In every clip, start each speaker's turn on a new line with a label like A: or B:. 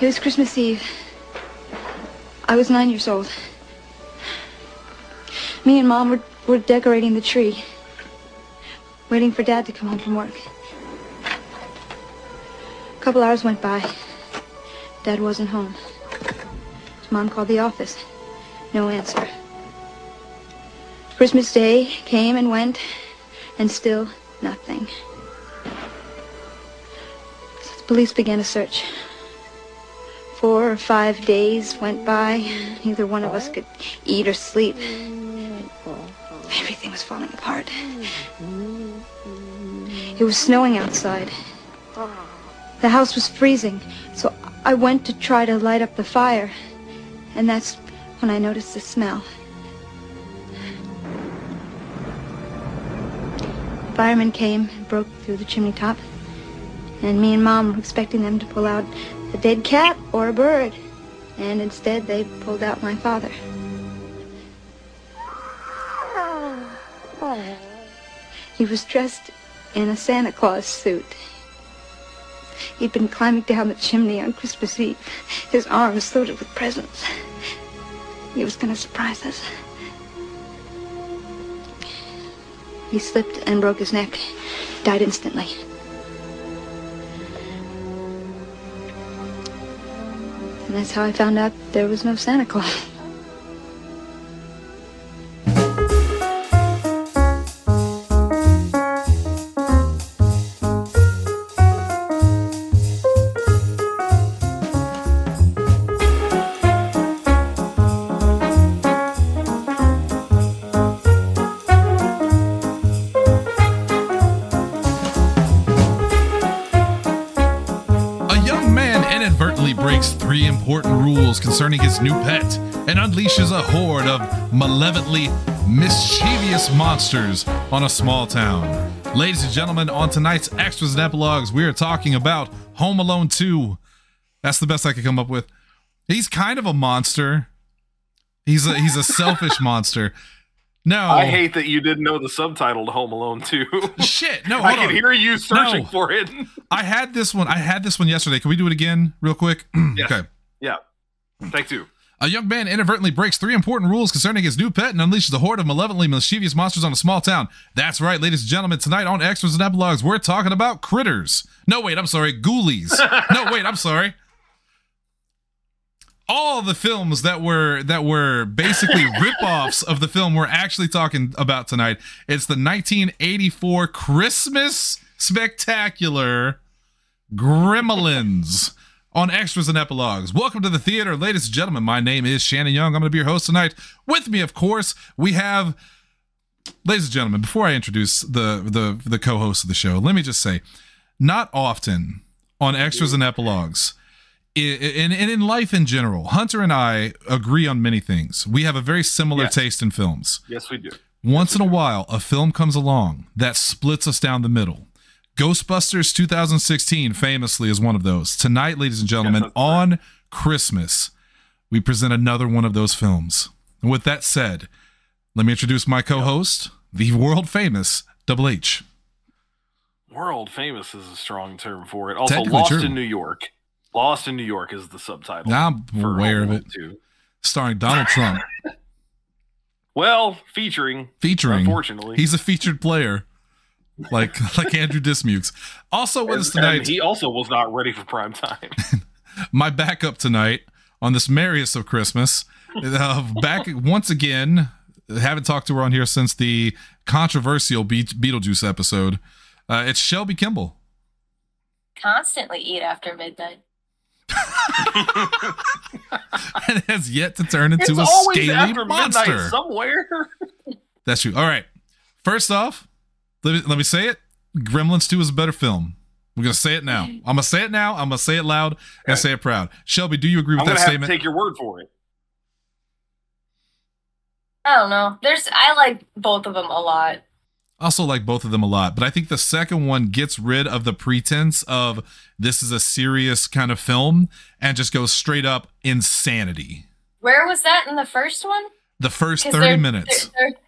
A: It was Christmas Eve. I was nine years old. Me and Mom were, were decorating the tree, waiting for Dad to come home from work. A couple hours went by. Dad wasn't home. Mom called the office. No answer. Christmas Day came and went, and still nothing. So the police began a search. Four or five days went by. Neither one of us could eat or sleep. Everything was falling apart. It was snowing outside. The house was freezing, so I went to try to light up the fire. And that's when I noticed the smell. Firemen came and broke through the chimney top. And me and Mom were expecting them to pull out a dead cat or a bird. And instead, they pulled out my father. He was dressed in a Santa Claus suit. He'd been climbing down the chimney on Christmas Eve, his arms loaded with presents. He was going to surprise us. He slipped and broke his neck, died instantly. And that's how I found out there was no Santa Claus.
B: Breaks three important rules concerning his new pet and unleashes a horde of malevolently mischievous monsters on a small town. Ladies and gentlemen, on tonight's extras and epilogues, we are talking about Home Alone 2. That's the best I could come up with. He's kind of a monster. He's a he's a selfish monster. No,
C: I hate that you didn't know the subtitle to Home Alone 2.
B: shit. No,
C: I can
B: on.
C: hear you searching
B: No.
C: for it.
B: I had this one. I had this one yesterday. Can we do it again, real quick?
C: Yes.
B: Okay.
C: yeah. Take two.
B: A young man inadvertently breaks three important rules concerning his new pet and unleashes a horde of malevolently mischievous monsters on a small town. That's right, ladies and gentlemen. Tonight on Extras and Epilogues, we're talking about critters. No, wait, I'm sorry, ghoulies. no, wait, I'm sorry. All the films that were that were basically rip-offs of the film we're actually talking about tonight. It's the 1984 Christmas spectacular Gremlins on extras and epilogues. Welcome to the theater, ladies and gentlemen. My name is Shannon Young. I'm going to be your host tonight. With me, of course, we have, ladies and gentlemen. Before I introduce the the the co-host of the show, let me just say, not often on extras and epilogues. I- i- And in, in life in general, Hunter and I agree on many things. We have a very similar
C: Yes.
B: taste in films.
C: Yes, we do.
B: Once in a while, a film comes along that splits us down the middle. Ghostbusters 2016 famously is one of those. Tonight, ladies and gentlemen,
C: Yes,
B: on Christmas, we present another one of those films. And with that said, let me introduce my co-host, the world famous Double H.
C: World famous is a strong term for it. Also, Lost
B: true.
C: in New York. Lost in New York is the subtitle.
B: I'm
C: for
B: aware of it.
C: 2.
B: Starring Donald Trump,
C: Well, featuring,
B: featuring.
C: unfortunately.
B: He's a featured player, like like Andrew Dismukes. Also with us tonight,
C: he also was not ready for prime time.
B: my backup tonight on this merriest of Christmas. Uh, back once again. Haven't talked to her on here since the controversial Be- Beetlejuice episode. Uh, it's Shelby Kimball.
D: constantly eat after midnight.
B: and has yet to turn into
C: it's
B: a
C: always
B: scaly
C: after
B: monster.
C: somewhere.
B: That's true. All right. First off, let me, let me say it. Gremlins 2 is a better film. We're going to say it now. I'm going to say it now. I'm going to say it loud and
C: Okay.
B: say it proud. Shelby, do you agree with
C: I'm
B: that
C: gonna have
B: statement?
C: to take your word for it.
D: I don't know. There's I like both of them a lot.
B: Also like both of them a lot, but I think the second one gets rid of the pretense of this is a serious kind of film and just goes straight up insanity.
D: Where was that in the first one?
B: The first 30
D: they're-
B: minutes.
D: they're- they're-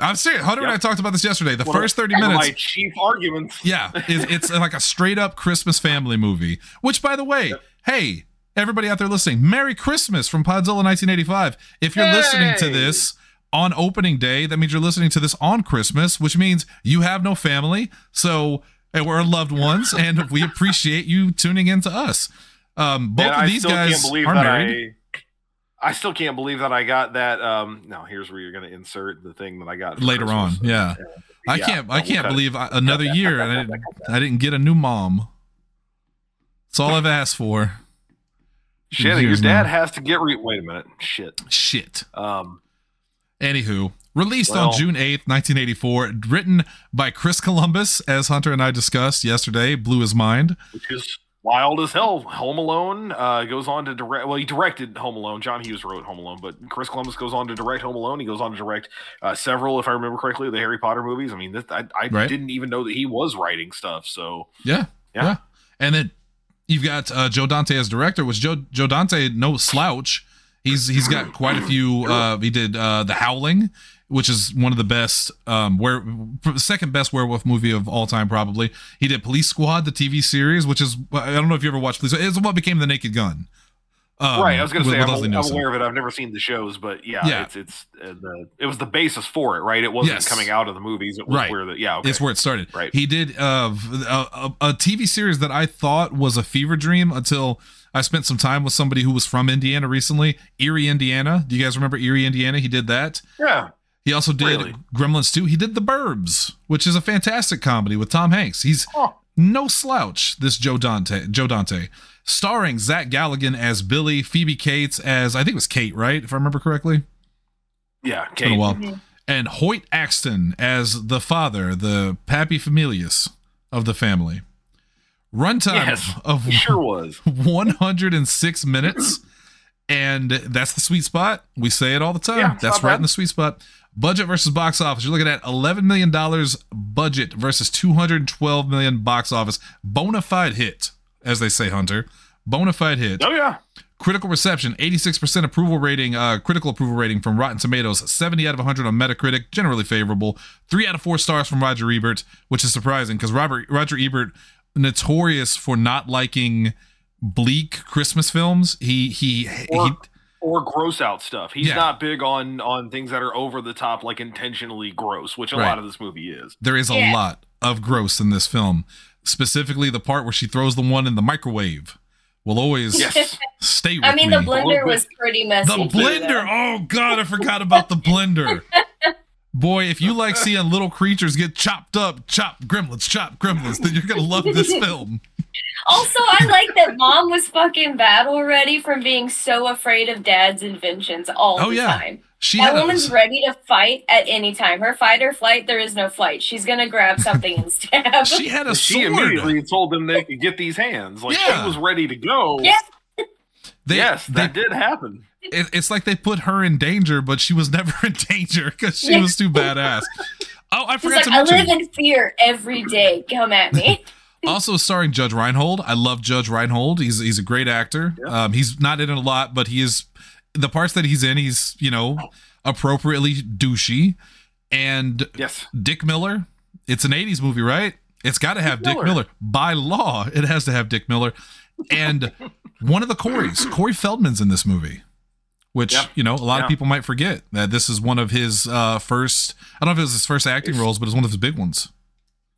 B: I'm serious. Hunter and I talked about this yesterday. The
C: One of-
B: first 30 minutes.
C: my chief arguments.
B: Yeah, is it's like a straight up Christmas family movie. Which, by the way, hey, everybody out there listening, Merry Christmas from Podzilla 1985. If you're listening to this on opening day, that means you're listening to this on Christmas, which means you have no family. So, and we're loved ones, and we appreciate you tuning in to us. Um, both of these guys are married.
C: I. I still can't believe that I got that. Um, no, here's where you're going to insert the thing that I got
B: Later on,
C: Christmas.
B: yeah. I can't. I can't believe I, another
C: that,
B: year and I didn't. I didn't get a new mom. That's all I've asked for.
C: Shit, your dad
B: now.
C: has to get re. Wait a minute. Shit.
B: Shit.
C: Um,
B: Anywho, released
C: Well-
B: on June 8th, 1984, written by Chris Columbus, as Hunter and I discussed yesterday, blew his mind.
C: which is wild as hell. Home Alone uh, goes on to direct. Well, he directed Home Alone. John Hughes wrote Home Alone, but Chris Columbus goes on to direct Home Alone. He goes on to direct uh, several, if I remember correctly, the Harry Potter movies. I mean, this, I, I
B: Right.
C: didn't even know that he was writing stuff. So
B: Yeah.
C: Yeah.
B: And then you've got uh, Joe Dante as director, which Joe Joe Dante, no slouch. He's he's got quite a few uh he did uh The Howling, which is one of the best um where second best werewolf movie of all time probably. He did Police Squad, the TV series, which is I don't know if you ever watched Police It's what became The Naked Gun. Um,
C: right, I was going to say I'm, I'm aware of it. I've never seen the shows, but yeah,
B: Yeah.
C: it's it's uh, the it was the basis for it, right? It wasn't
B: Yes.
C: coming out of the movies. It was
B: Right.
C: where the yeah, okay.
B: It's where it started.
C: Right.
B: He did uh, a, a TV series that I thought was a fever dream until I spent some time with somebody who was from Indiana recently, Eerie, Indiana. Do you guys remember Eerie, Indiana? He did that.
C: yeah.
B: He also did
C: Really?
B: Gremlins 2. He did The Burbs, which is a fantastic comedy with Tom Hanks. He's
C: Oh.
B: no slouch, this Joe Dante. Joe Dante. Starring Zach Galligan as Billy, Phoebe Cates as, I think it was Kate, right? If I remember correctly.
C: Yeah,
B: It's been a
C: Kate.
B: while.
D: Mhm.
B: And Hoyt Axton as the father, the pappy familius of the family. Runtime
C: Yes,
B: of
C: sure was.
B: 106 minutes. And that's the sweet spot. We say it all the time.
C: Yeah,
B: that's right
C: bad.
B: in the sweet spot. Budget versus box office. You're looking at $11 million budget versus 212 million box office. Bona fide hit, as they say, Hunter. Bona fide hit.
C: Oh yeah.
B: Critical reception, 86% approval rating, uh, critical approval rating from Rotten Tomatoes, 70 out of 100 on Metacritic, generally favorable. Three out of four stars from Roger Ebert, which is surprising because Robert Roger Ebert, notorious for not liking bleak Christmas films. He he he.
C: Or, or gross out stuff. He's
B: Yeah.
C: not big on on things that are over the top, like intentionally gross, which a
B: Right.
C: lot of this movie is.
B: There is a
D: Yeah.
B: lot of gross in this film, specifically the part where she throws the one in the microwave. Will always
C: Yes.
B: stay with me.
D: I mean,
B: me.
D: the blender was pretty messy.
B: The blender.
D: though.
B: Oh God, I forgot about the blender. Boy, if you like seeing little creatures get chopped up, chop gremlins, chop gremlins, then you're gonna love this film.
D: Also, I like that mom was fucking bad already from being so afraid of dad's inventions all
B: Oh,
D: the
B: yeah.
D: time.
B: She
D: That
B: had
D: woman's
B: a,
D: ready to fight at any time. Her fight or flight, there is no flight. She's gonna grab something and stab.
B: she had a
C: She
B: sword.
C: immediately told them they could get these hands. Like
B: Yeah.
C: she was ready to go.
D: Yeah.
B: They,
C: yes,
B: they,
C: that did happen.
B: it- it's like they put her in danger, but she was never in danger because she was too badass. Oh, I
D: She's
B: forgot
D: like,
B: to
D: I live in fear every day. Come at me.
B: also starring Judge Reinhold. I love Judge Reinhold. He's he's a great actor.
C: Yeah.
B: Um, he's not in it a lot, but he is the parts that he's in. He's you know appropriately douchey. And
C: Yes.
B: Dick Miller. It's an '80s movie, right? It's got to have Dick
C: Miller.
B: Miller. by law. It has to have Dick Miller, and one of the Corys, Corey Feldman's in this movie. Which
C: Yeah.
B: you know, a lot of people might forget that this is one of his uh, first. I don't know if it was his first acting roles, but it's one of his big ones.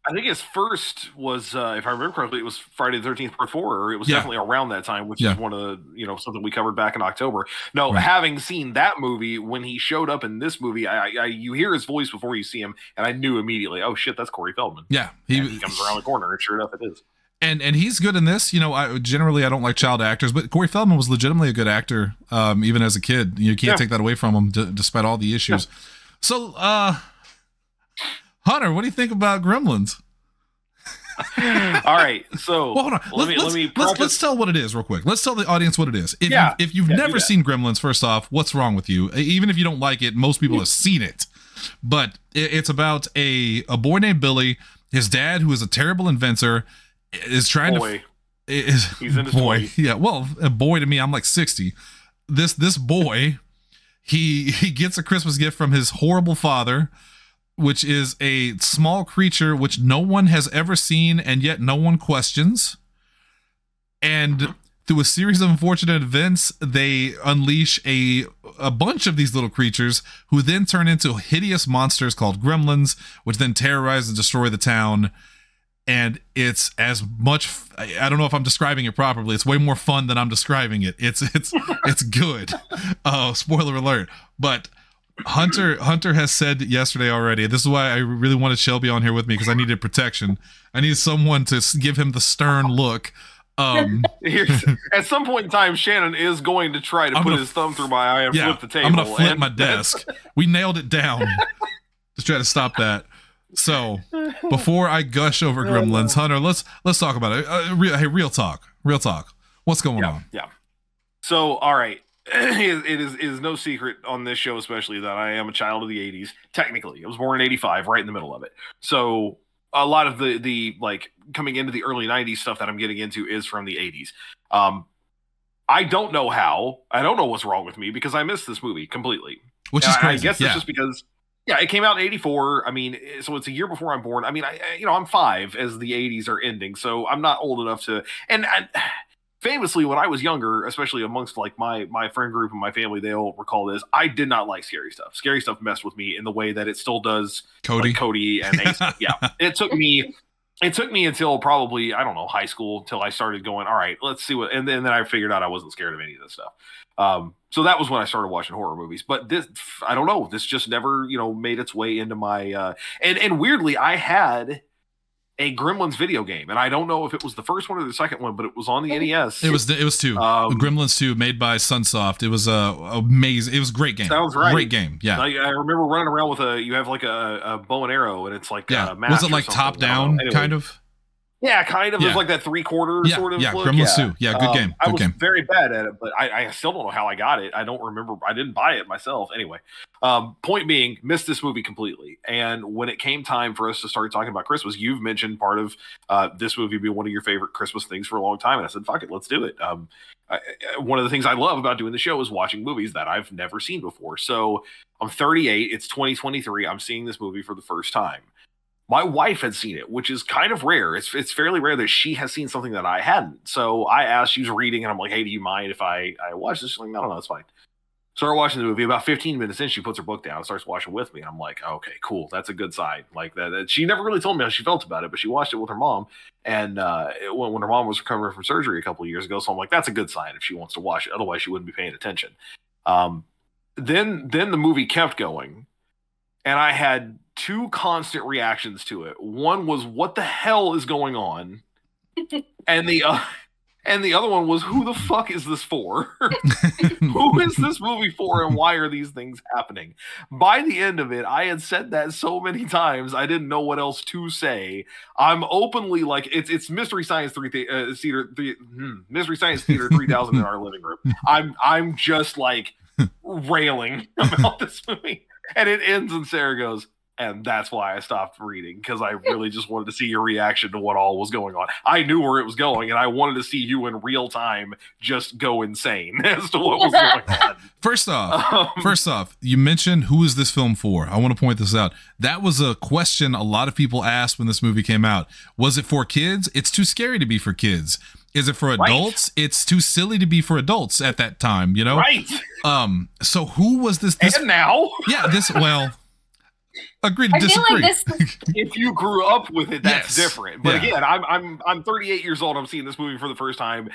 C: I think his first was, uh, if I remember correctly, it was Friday the Thirteenth Part Four, or it was
B: Yeah.
C: definitely around that time, which
B: Yeah.
C: is one of the, you know, something we covered back in October. No,
B: Right.
C: having seen that movie, when he showed up in this movie, I, I, you hear his voice before you see him, and I knew immediately, oh shit, that's Corey Feldman.
B: Yeah,
C: He, he comes around the corner, and sure enough, it is.
B: and and he's good in this. You know, I generally I don't like child actors, but Corey Feldman was legitimately a good actor, um, even as a kid. You can't
C: Yeah.
B: take that away from him, d- despite all the issues. So, uh, Hunter, what do you think about Gremlins?
C: All right, so
B: Well, hold on.
C: let
B: Let's,
C: me
B: let's,
C: let me
B: let's, let's tell what it is real quick. Let's tell the audience what it is. If
C: Yeah.
B: you, if you've
C: Yeah,
B: never seen Gremlins, first off, what's wrong with you? Even if you don't like it, most people have seen it. But it, it's about a a boy named Billy. His dad, who is a terrible inventor, is trying to
C: boy,
B: is
C: He's in his
B: boy.
C: 20s.
B: Yeah, well, a boy to me, I'm like 60. This this boy, he he gets a Christmas gift from his horrible father. Which is a small creature which no one has ever seen and yet no one questions. And through a series of unfortunate events, they unleash a a bunch of these little creatures who then turn into hideous monsters called gremlins, which then terrorize and destroy the town. And it's as much I don't know if I'm describing it properly. It's way more fun than I'm describing it. It's it's it's good. Oh, spoiler alert. But Hunter Hunter has said yesterday already. This is why I really wanted Shelby on here with me because I needed protection. I needed someone to give him the stern look. Um,
C: at some point in time, Shannon is going to try to
B: I'm
C: put
B: gonna
C: his thumb through my eye and
B: yeah,
C: flip the table.
B: I'm gonna flip
C: and-
B: my desk. We nailed it down to try to stop that. So before I gush over Gremlins, Hunter, let's let's talk about it. Uh, real, hey, real talk, real talk. What's going
C: Yeah,
B: on?
C: yeah. So, all right, it is it is no secret on this show, especially that I am a child of the '80s. Technically, I was born in '85, right in the middle of it. So, a lot of the the like coming into the early '90s stuff that I'm getting into is from the '80s. Um, I don't know how. I don't know what's wrong with me because I missed this movie completely.
B: Which is
C: I-
B: crazy.
C: I guess
B: yeah.
C: it's just because, yeah, it came out in '84. I mean, eh, so it's a year before I'm born. I mean, I, I- you know, I'm five as the '80s are ending, so I'm not old enough to. And, and famously, when I was younger, especially amongst like my my friend group and my family, they all recall this. I did not like scary stuff. Scary stuff messed with me in the way that it still does
B: Cody.
C: like Cody and Ace. yeah, it took me. It took me until probably I don't know high school until I started going. All right, let's see what, and then, then I figured out I wasn't scared of any of this stuff. Um, so that was when I started watching horror movies. But this, I don't know, this just never you know made its way into my. Uh, and and weirdly, I had a Gremlins video game, and I don't know if it was the first one or the second one, but it was on the NES.
B: It was it was two.
C: Um,
B: Gremlins two, made by Sunsoft. It was a amazing. It was a great game.
C: Sounds right.
B: Great game. Yeah.
C: Like, I remember running around with a. You have like a, a bow and arrow, and it's like
B: yeah.
C: A
B: Was it like top down kind of?
C: Yeah, kind of.
B: Yeah.
C: It was like that three quarter
B: Yeah,
C: sort of.
B: yeah,
C: look.
B: Gremlins 2. Yeah, good
C: Um,
B: game,
C: I
B: good
C: was
B: game.
C: very bad at it, but I, I still don't know how I got it. I don't remember. I didn't buy it myself. Anyway, um, point being, missed this movie completely. And when it came time for us to start talking about Christmas, you've mentioned part of uh, this movie being one of your favorite Christmas things for a long time, and I said, "Fuck it, let's do it." Um, I, I- one of the things I love about doing the show is watching movies that I've never seen before. So I'm 38. It's 2023. I'm seeing this movie for the first time. My wife had seen it, which is kind of rare. It's it's fairly rare that she has seen something that I hadn't. So I asked, she was reading, and I'm like, "Hey, do you mind if I I watch this?" She's like, "No, no, no, it's fine." Start watching the movie. About 15 minutes in, she puts her book down and starts watching with me. And I'm like, okay, cool. That's a good sign. Like that. that- She never really told me how she felt about it, but she watched it with her mom. And uh, it- when, when her mom was recovering from surgery a couple years ago, so I'm like, that's a good sign if she wants to watch it. Otherwise, she wouldn't be paying attention. Um, then then the movie kept going, and I had two constant reactions to it. One was, what the hell is going on? and the uh, and the other one was, who the fuck is this for? who is this movie for and why are these things happening by the end of it i had said that so many times i didn't know what else to say i'm openly like it's it's mystery science 3 th- uh, theater three, hmm, mystery science theater 3000 in our living room i'm i'm just like railing about this movie and it ends and sarah goes and that's why I stopped reading because I really just wanted to see your reaction to what all was going on. I knew where it was going, and I wanted to see you in real time just go insane as to what was going on.
B: First off,
C: Um,
B: First off, you mentioned who is this film for? I want to point this out. That was a question a lot of people asked when this movie came out. Was it for kids? It's too scary to be for kids. Is it for
C: Right.
B: adults? It's too silly to be for adults at that time, you know?
C: right,
B: Um, so who was this this
C: and now
B: Yeah, this well agree to
D: I feel
B: disagree.
D: like this.
C: if you grew up with it, that's
B: Yes.
C: different. But
B: Yeah.
C: again, I'm I'm I'm 38 years old. I'm seeing this movie for the first time.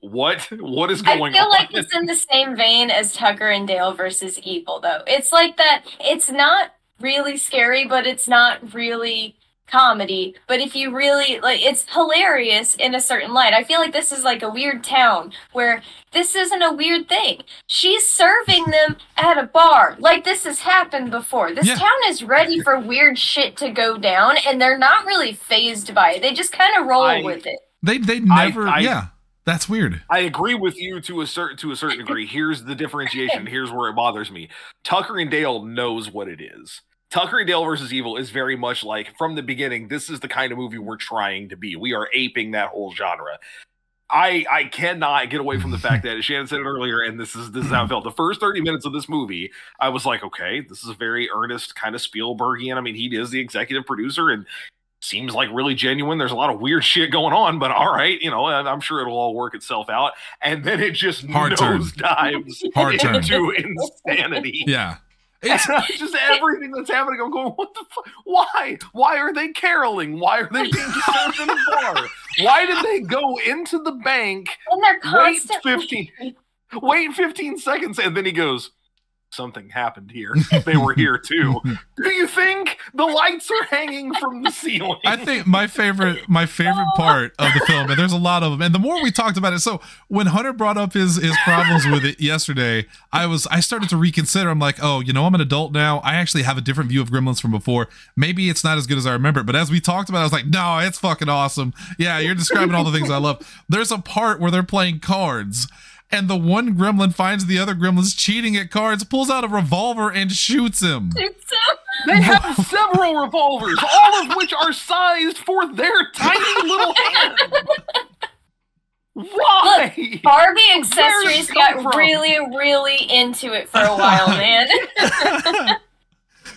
C: What what is going on?
D: I feel
C: on?
D: like it's in the same vein as Tucker and Dale versus Evil, though. It's like that. It's not really scary, but it's not really comedy. But if you really like, it's hilarious in a certain light. I feel like this is like a weird town where this isn't a weird thing. She's serving them at a bar. Like this has happened before. This
B: Yeah.
D: town is ready for weird shit to go down, and they're not really phased by it. They just kind of roll
C: I-
D: with it.
B: they they never
C: I-
B: yeah. That's weird.
C: I agree with you to a certain to a certain degree. Here's the differentiation. Here's where it bothers me. Tucker and Dale knows what it is. Tucker and Dale versus Evil is very much like from the beginning. This is the kind of movie we're trying to be. We are aping that whole genre. I I cannot get away from the fact that Shannon said it earlier, and this is this is how I felt. The first thirty minutes of this movie, I was like, okay, this is a very earnest kind of Spielbergian. I mean, he is the executive producer and seems like really genuine. There's a lot of weird shit going on, but all right, you know, I'm sure it'll all work itself out. And then it just
B: Hard
C: nosedives
B: Hard turn.
C: into insanity.
B: Yeah.
C: And just everything that's happening. I'm going, what the fuck? Why? Why are they caroling? Why are they being served in a bar? Why did they go into the bank,
D: And they're
C: wait 15, wait 15 seconds, and then he goes, something happened here. They were here too. Do you think the lights are hanging from the ceiling?
B: I think my favorite my favorite oh. part of the film, and there's a lot of them. And the more we talked about it, so when Hunter brought up his his problems with it yesterday, I was I started to reconsider. I'm like, oh, you know, I'm an adult now. I actually have a different view of Gremlins from before. Maybe it's not as good as I remember. it. But as we talked about, it, I was like, no, it's fucking awesome. Yeah, you're describing all the things I love. There's a part where they're playing cards. And the one gremlin finds the other gremlins cheating at cards, pulls out a revolver and shoots him.
D: So
C: They have several revolvers, all of which are sized for their tiny little hands. Why?
D: Look, Barbie accessories got
C: from?
D: really, really into it for a while, man.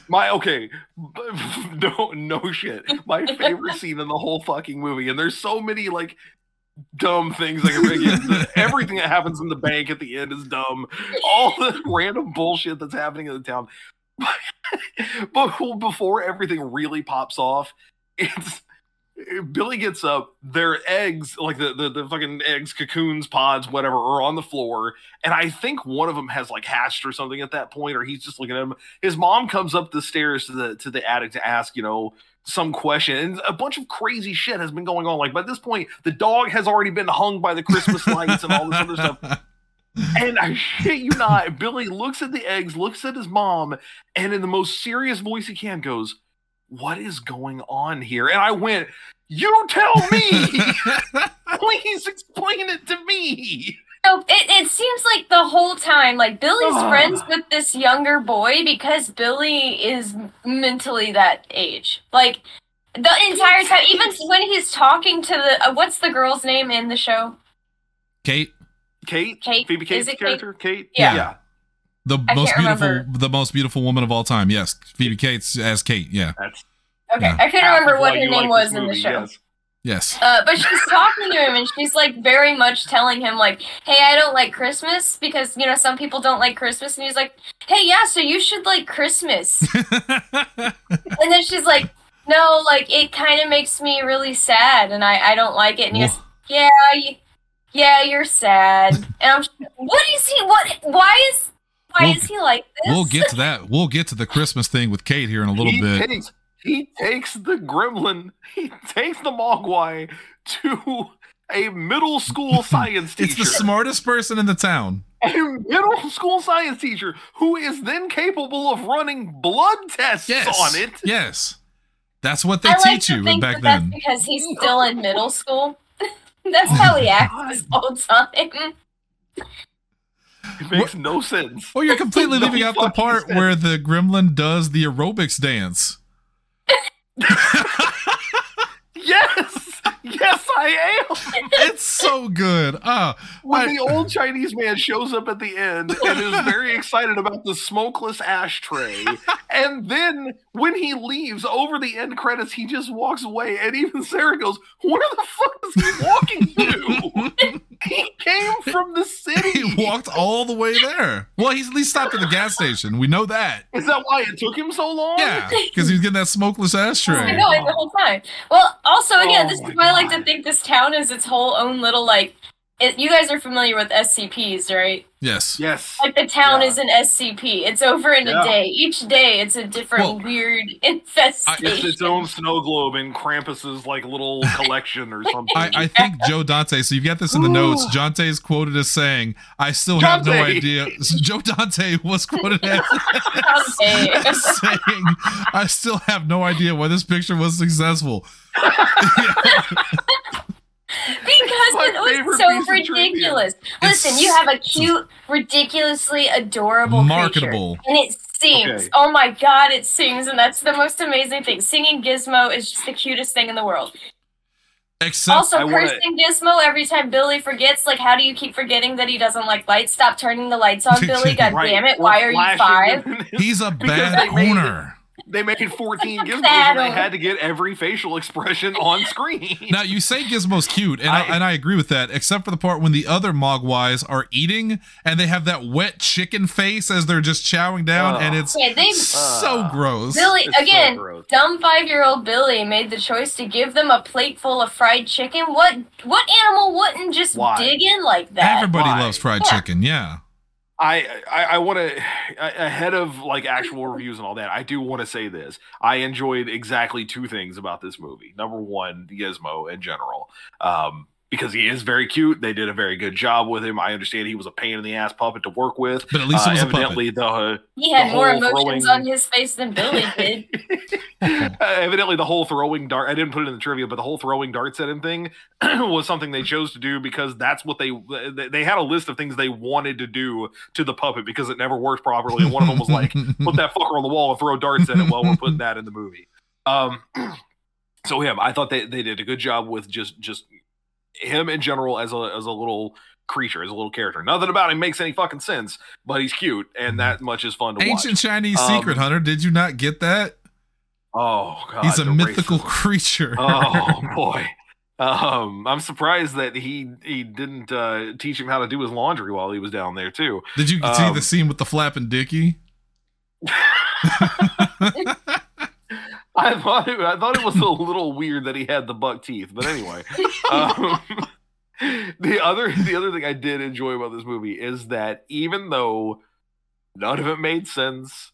C: My okay, no no shit. My favorite scene in the whole fucking movie, and there's so many like dumb things I can bring in. The- Everything that happens in the bank at the end is dumb. All the random bullshit that's happening in the town. but before everything really pops off, it's Billy gets up, their eggs, like the, the, the fucking eggs, cocoons, pods, whatever, are on the floor. And I think one of them has like hatched or something at that point, or he's just looking at him. His mom comes up the stairs to the to the attic to ask, you know, some question. And a bunch of crazy shit has been going on. Like by this point, the dog has already been hung by the Christmas lights and all this other stuff. And I shit you not, Billy looks at the eggs, looks at his mom, and in the most serious voice he can goes, What is going on here? And I went, You tell me! Please explain it to me!
D: So it, it seems like the whole time, like Billy's
C: Ugh.
D: friends with this younger boy because Billy is mentally that age. Like the entire time, even when he's talking to the uh, what's the girl's name in the show?
B: Kate,
C: Kate?
D: Kate?
C: Phoebe
D: Is
C: Cates'
D: Kate?
C: character? Kate?
D: Yeah.
B: the
D: I
B: most beautiful,
D: remember.
B: the most beautiful woman of all time. Yes, Phoebe Cates as Kate. Yeah,
C: That's
D: Okay,
B: Yeah.
D: I couldn't remember what her name
C: like
D: was
C: this
D: in the show.
C: yes.
B: yes.
D: Uh, but she's talking to him and she's like very much telling him like, "Hey, I don't like Christmas because you know some people don't like Christmas." And he's like, "Hey, yeah, so you should like Christmas." and then she's like, "No, like it kind of makes me really sad, and I I don't like it." And he's, goes, "Yeah, you, yeah, you're sad." And I'm, what is he? What? Why is? Why
B: We'll-
D: is he like this?
B: we'll get to that. We'll get to the Christmas thing with Kate here in a little
C: he
B: bit.
C: Takes, he takes the gremlin, he takes the Mogwai to a middle school science teacher.
B: It's the smartest person in the town.
C: a middle school science teacher who is then capable of running blood tests
B: Yes.
C: on it.
B: Yes. That's what they
D: I like
B: teach
D: to
B: you
D: think
B: back
D: that that's
B: then.
D: because he's still in middle school. that's how he acts this whole time.
C: It makes no sense.
B: Oh, you're completely
C: No
B: leaving out the part
C: sense.
B: where the gremlin does the aerobics dance.
C: Yes, yes, I am.
B: It's so good. Ah,
C: When
B: I-
C: the old Chinese man shows up at the end and is very excited about the smokeless ashtray, and then when he leaves over the end credits, he just walks away, and even Sarah goes, "Where the fuck is he walking to? he came from the city.
B: he walked all the way there. Well, he's at least stopped at the gas station. We know that.
C: Is that why it took him so long?
B: Yeah, because he was getting that smokeless ashtray.
D: I
B: ashtray.
D: know it the whole time. Well, also again,
C: Oh
D: this is why I like to think this town is its whole own little like. It, you guys are familiar with SCPs, right?
B: Yes.
C: Yes.
D: Like the town
C: Yeah.
D: is an SCP. It's over in
C: Yeah.
D: a day. Each day, it's a different
B: Well,
D: weird
C: It's
D: infestation.
C: its its own snow globe in Krampus's like little collection or something.
B: I, I think Joe Dante. So you've got this in the notes.
C: Ooh.
B: Dante is quoted as saying, "I still have no idea." Joe Dante was quoted as
D: Someday.
B: saying, "I still have no idea why this picture was successful."
D: Because
C: My
D: it was so
C: piece of trivia.
D: ridiculous.
B: It's-
D: Listen, you have a cute, ridiculously adorable
B: Marketable.
D: creature, and it sings.
C: Okay.
D: Oh my god, it sings, and that's the most amazing thing. Singing Gizmo is just the cutest thing in the world.
B: Except
D: also,
C: I wanna-
D: cursing Gizmo every time Billy forgets. Like, how do you keep forgetting that he doesn't like lights? Stop turning the lights on, Billy. God
C: Right.
D: damn it!
C: Or
D: Why are you five?
B: he's a bad
C: they made-
B: owner.
C: They made 14 gizmos
D: Bad
C: and they had to get every facial expression on screen.
B: Now you say Gizmo's cute, and I,
C: I-
B: and I agree with that, except for the part when the other Mogwais are eating and they have that wet chicken face as they're just chowing down,
C: Oh.
B: and it's
D: Okay, they
B: so
C: Uh,
B: gross.
D: Billy
C: It's so
D: again.
C: gross.
D: dumb five-year-old Billy made the choice to give them a plate full of fried chicken. What what animal wouldn't just
C: Why?
D: dig in like that?
B: Everybody
C: Why?
B: loves fried
D: Yeah.
B: chicken. Yeah.
C: I I, I want to ahead of like actual reviews and all that. I do want to say this. I enjoyed exactly two things about this movie. Number one, Gizmo in general, um, because he is very cute. They did a very good job with him. I understand he was a pain in the ass puppet to work with.
B: But at least
C: Uh,
B: it was a puppet.
C: evidently the
D: He had
C: the
D: more emotions
C: throwing-
D: on his face than Billy did.
C: Uh, evidently the whole throwing dart i didn't put it in the trivia but the whole throwing darts at him thing was something they chose to do because that's what they they- they had a list of things they wanted to do to the puppet because it never worked properly and one of them was like put that fucker on the wall and throw darts at it while we're putting that in the movie um so him i thought they, they did a good job with just just him in general as a as a little creature as a little character nothing about him makes any fucking sense but he's cute and that much is fun to
B: Ancient
C: watch Ancient
B: Chinese
C: Um,
B: secret hunter. Did you not get that?
C: oh god
B: He's a mythical
C: racism.
B: creature.
C: oh boy um i'm surprised that he he didn't uh teach him how to do his laundry while he was down there too
B: Did you see
C: um,
B: the scene with the flapping dicky?
C: i thought it, i thought it was a little weird that he had the buck teeth but anyway um, the other the other thing i did enjoy about this movie is that even though none of it made sense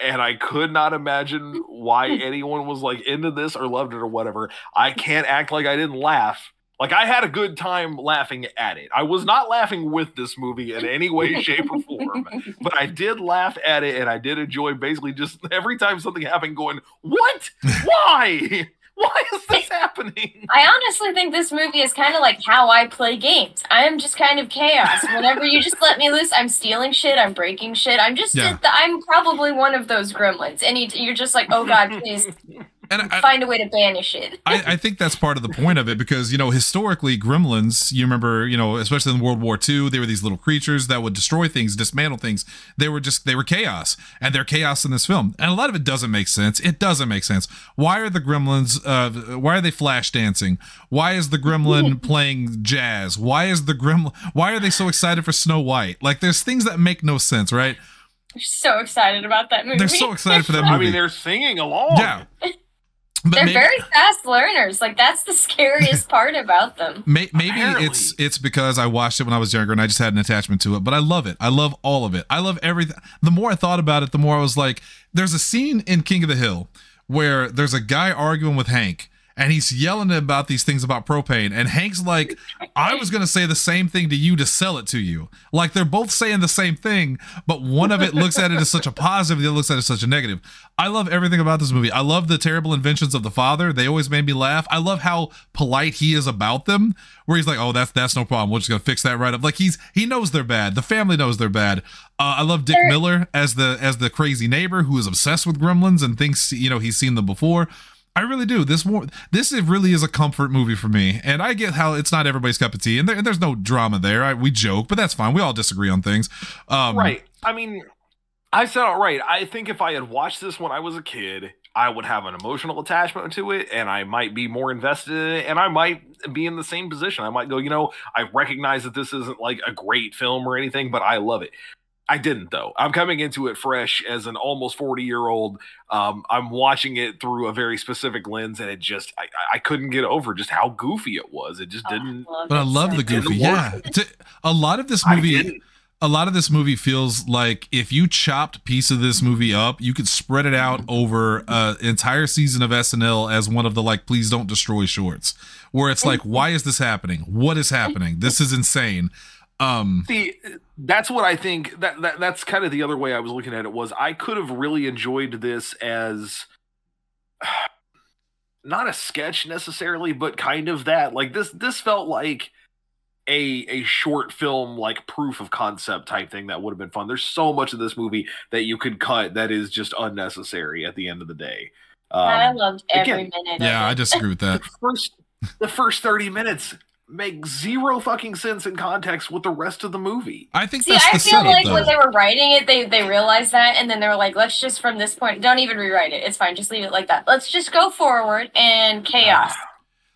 C: and I could not imagine why anyone was like into this or loved it or whatever. I can't act like I didn't laugh. Like I had a good time laughing at it. I was not laughing with this movie in any way, shape, or form, but I did laugh at it and I did enjoy basically just every time something happened, going, "What? Why? Why is this happening?"
D: I honestly think this movie is kind of like how I play games. I am just kind of chaos. Whenever you just let me loose, I'm stealing shit. I'm breaking shit. I'm just.
B: Yeah.
D: I'm probably one of those gremlins, and you, you're just like, oh god, please
B: And I,
D: find a way to banish it.
B: I, I think that's part of the point of it because you know historically gremlins you remember you know especially in world war ii they were these little creatures that would destroy things dismantle things. They were just they were chaos and they're chaos in this film. And a lot of it doesn't make sense. It doesn't make sense. Why are the gremlins uh why are they flash dancing? Why is the gremlin playing jazz? Why is the gremlin why are they so excited for snow white? Like there's things that make no sense right?
D: They're so excited about that movie.
B: they're so excited for that
C: I
B: movie.
C: mean, they're singing along.
B: yeah but
D: They're
B: maybe-
D: very fast learners. Like that's the scariest part about them.
B: May- maybe
C: Apparently.
B: it's it's because I watched it when I was younger and I just had an attachment to it, but I love it. I love all of it. I love everything. The more I thought about it, the more I was like, there's a scene in King of the Hill where there's a guy arguing with Hank and he's yelling about these things about propane and Hank's like, I was going to say the same thing to you to sell it to you. Like they're both saying the same thing, but one of it looks at it as such a positive, the other looks at it as such a negative. I love everything about this movie. I love the terrible inventions of the father. They always made me laugh. I love how polite he is about them, where he's like, "Oh, that's that's no problem. We're just gonna fix that right up." Like he's he knows they're bad. The family knows they're bad. Uh, I love Dick Miller as the as the crazy neighbor who is obsessed with gremlins and thinks you know he's seen them before. I really do. This more this is really is a comfort movie for me, and I get how it's not everybody's cup of tea, and, there, and there's no drama there. I, we joke, but that's fine. We all disagree on things. Um,
C: Right. I mean, I said it right. I think if I had watched this when I was a kid, I would have an emotional attachment to it and I might be more invested in it and I might be in the same position. I might go, you know, I recognize that this isn't like a great film or anything, but I love it. I didn't though. I'm coming into it fresh as an almost 40 year old. Um, I'm watching it through a very specific lens, and it just I, I couldn't get over just how goofy it was. It just didn't.
D: Oh,
B: But I love the goofy. Yeah, To- a lot of this movie. a lot of this movie feels like if you chopped piece of this movie up, you could spread it out over an entire season of SNL as one of the like, please don't destroy shorts, where it's like, why is this happening? What is happening? This is insane. Um,
C: See, that's what I think. That, that that's kind of the other way I was looking at it. Was I could have really enjoyed this as not a sketch necessarily, but kind of that. Like this, this felt like a a short film, like proof of concept type thing that would have been fun. There's so much of this movie that you could cut that is just unnecessary at the end of the day.
D: I
C: Um,
D: loved every
C: again,
D: minute.
B: yeah, I
D: of it.
B: disagree with that.
C: the first the first 30 minutes make zero fucking sense in context with the rest of the movie.
B: I think
D: See,
B: that's
D: I
B: the
D: feel
B: setup,
D: like
B: though.
D: when they were writing it, they they realized that, and then they were like, "Let's just from this point, don't even rewrite it. It's fine. Just leave it like that. Let's just go forward and chaos.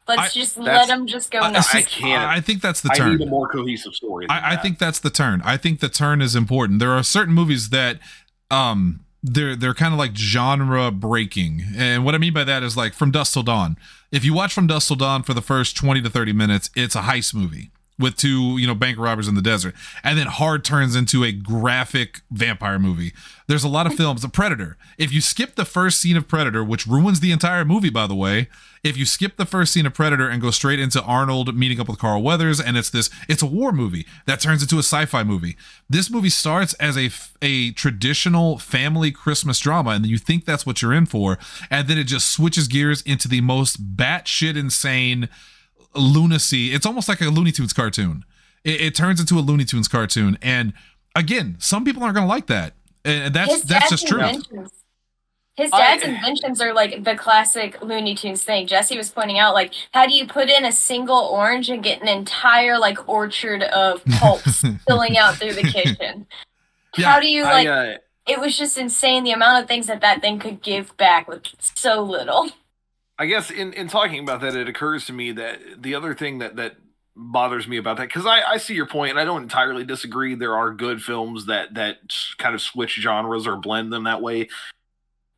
D: Let's
B: I-
D: just let them just go
B: I,
D: nuts."
C: I
B: see,
C: can't-
B: I think that's the turn.
C: I
B: turn.
C: need a more cohesive story. than
B: I, I think that's the turn. I think the turn is important. There are certain movies that um they're they're kind of like genre breaking. And what I mean by that is like From Dusk Till Dawn. If you watch From Dusk Till Dawn for the first 20 to 30 minutes, it's a heist movie with two, you know, bank robbers in the desert. And then hard turns into a graphic vampire movie. There's a lot of films, The Predator. If you skip the first scene of Predator, which ruins the entire movie by the way, if you skip the first scene of Predator and go straight into Arnold meeting up with Carl Weathers, and it's this, it's a war movie that turns into a sci-fi movie. This movie starts as a a traditional family Christmas drama, and you think that's what you're in for, and then it just switches gears into the most batshit insane lunacy. It's almost like a Looney Tunes cartoon. It, it turns into a Looney Tunes cartoon, and again, some people aren't going to like that, and that's
D: His
B: that's just true.
D: inventions- His
C: I-
D: dad's inventions are like the classic Looney Tunes thing. Jesse was pointing out, like, how do you put in a single orange and get an entire like orchard of pulps spilling out through the kitchen?
B: Yeah,
D: how do you like?
C: I, uh,
D: it was just insane the amount of things that that thing could give back with so little.
C: I guess in, in talking about that, it occurs to me that the other thing that, that bothers me about that, because I, I see your point and I don't entirely disagree. There are good films that, that kind of switch genres or blend them that way.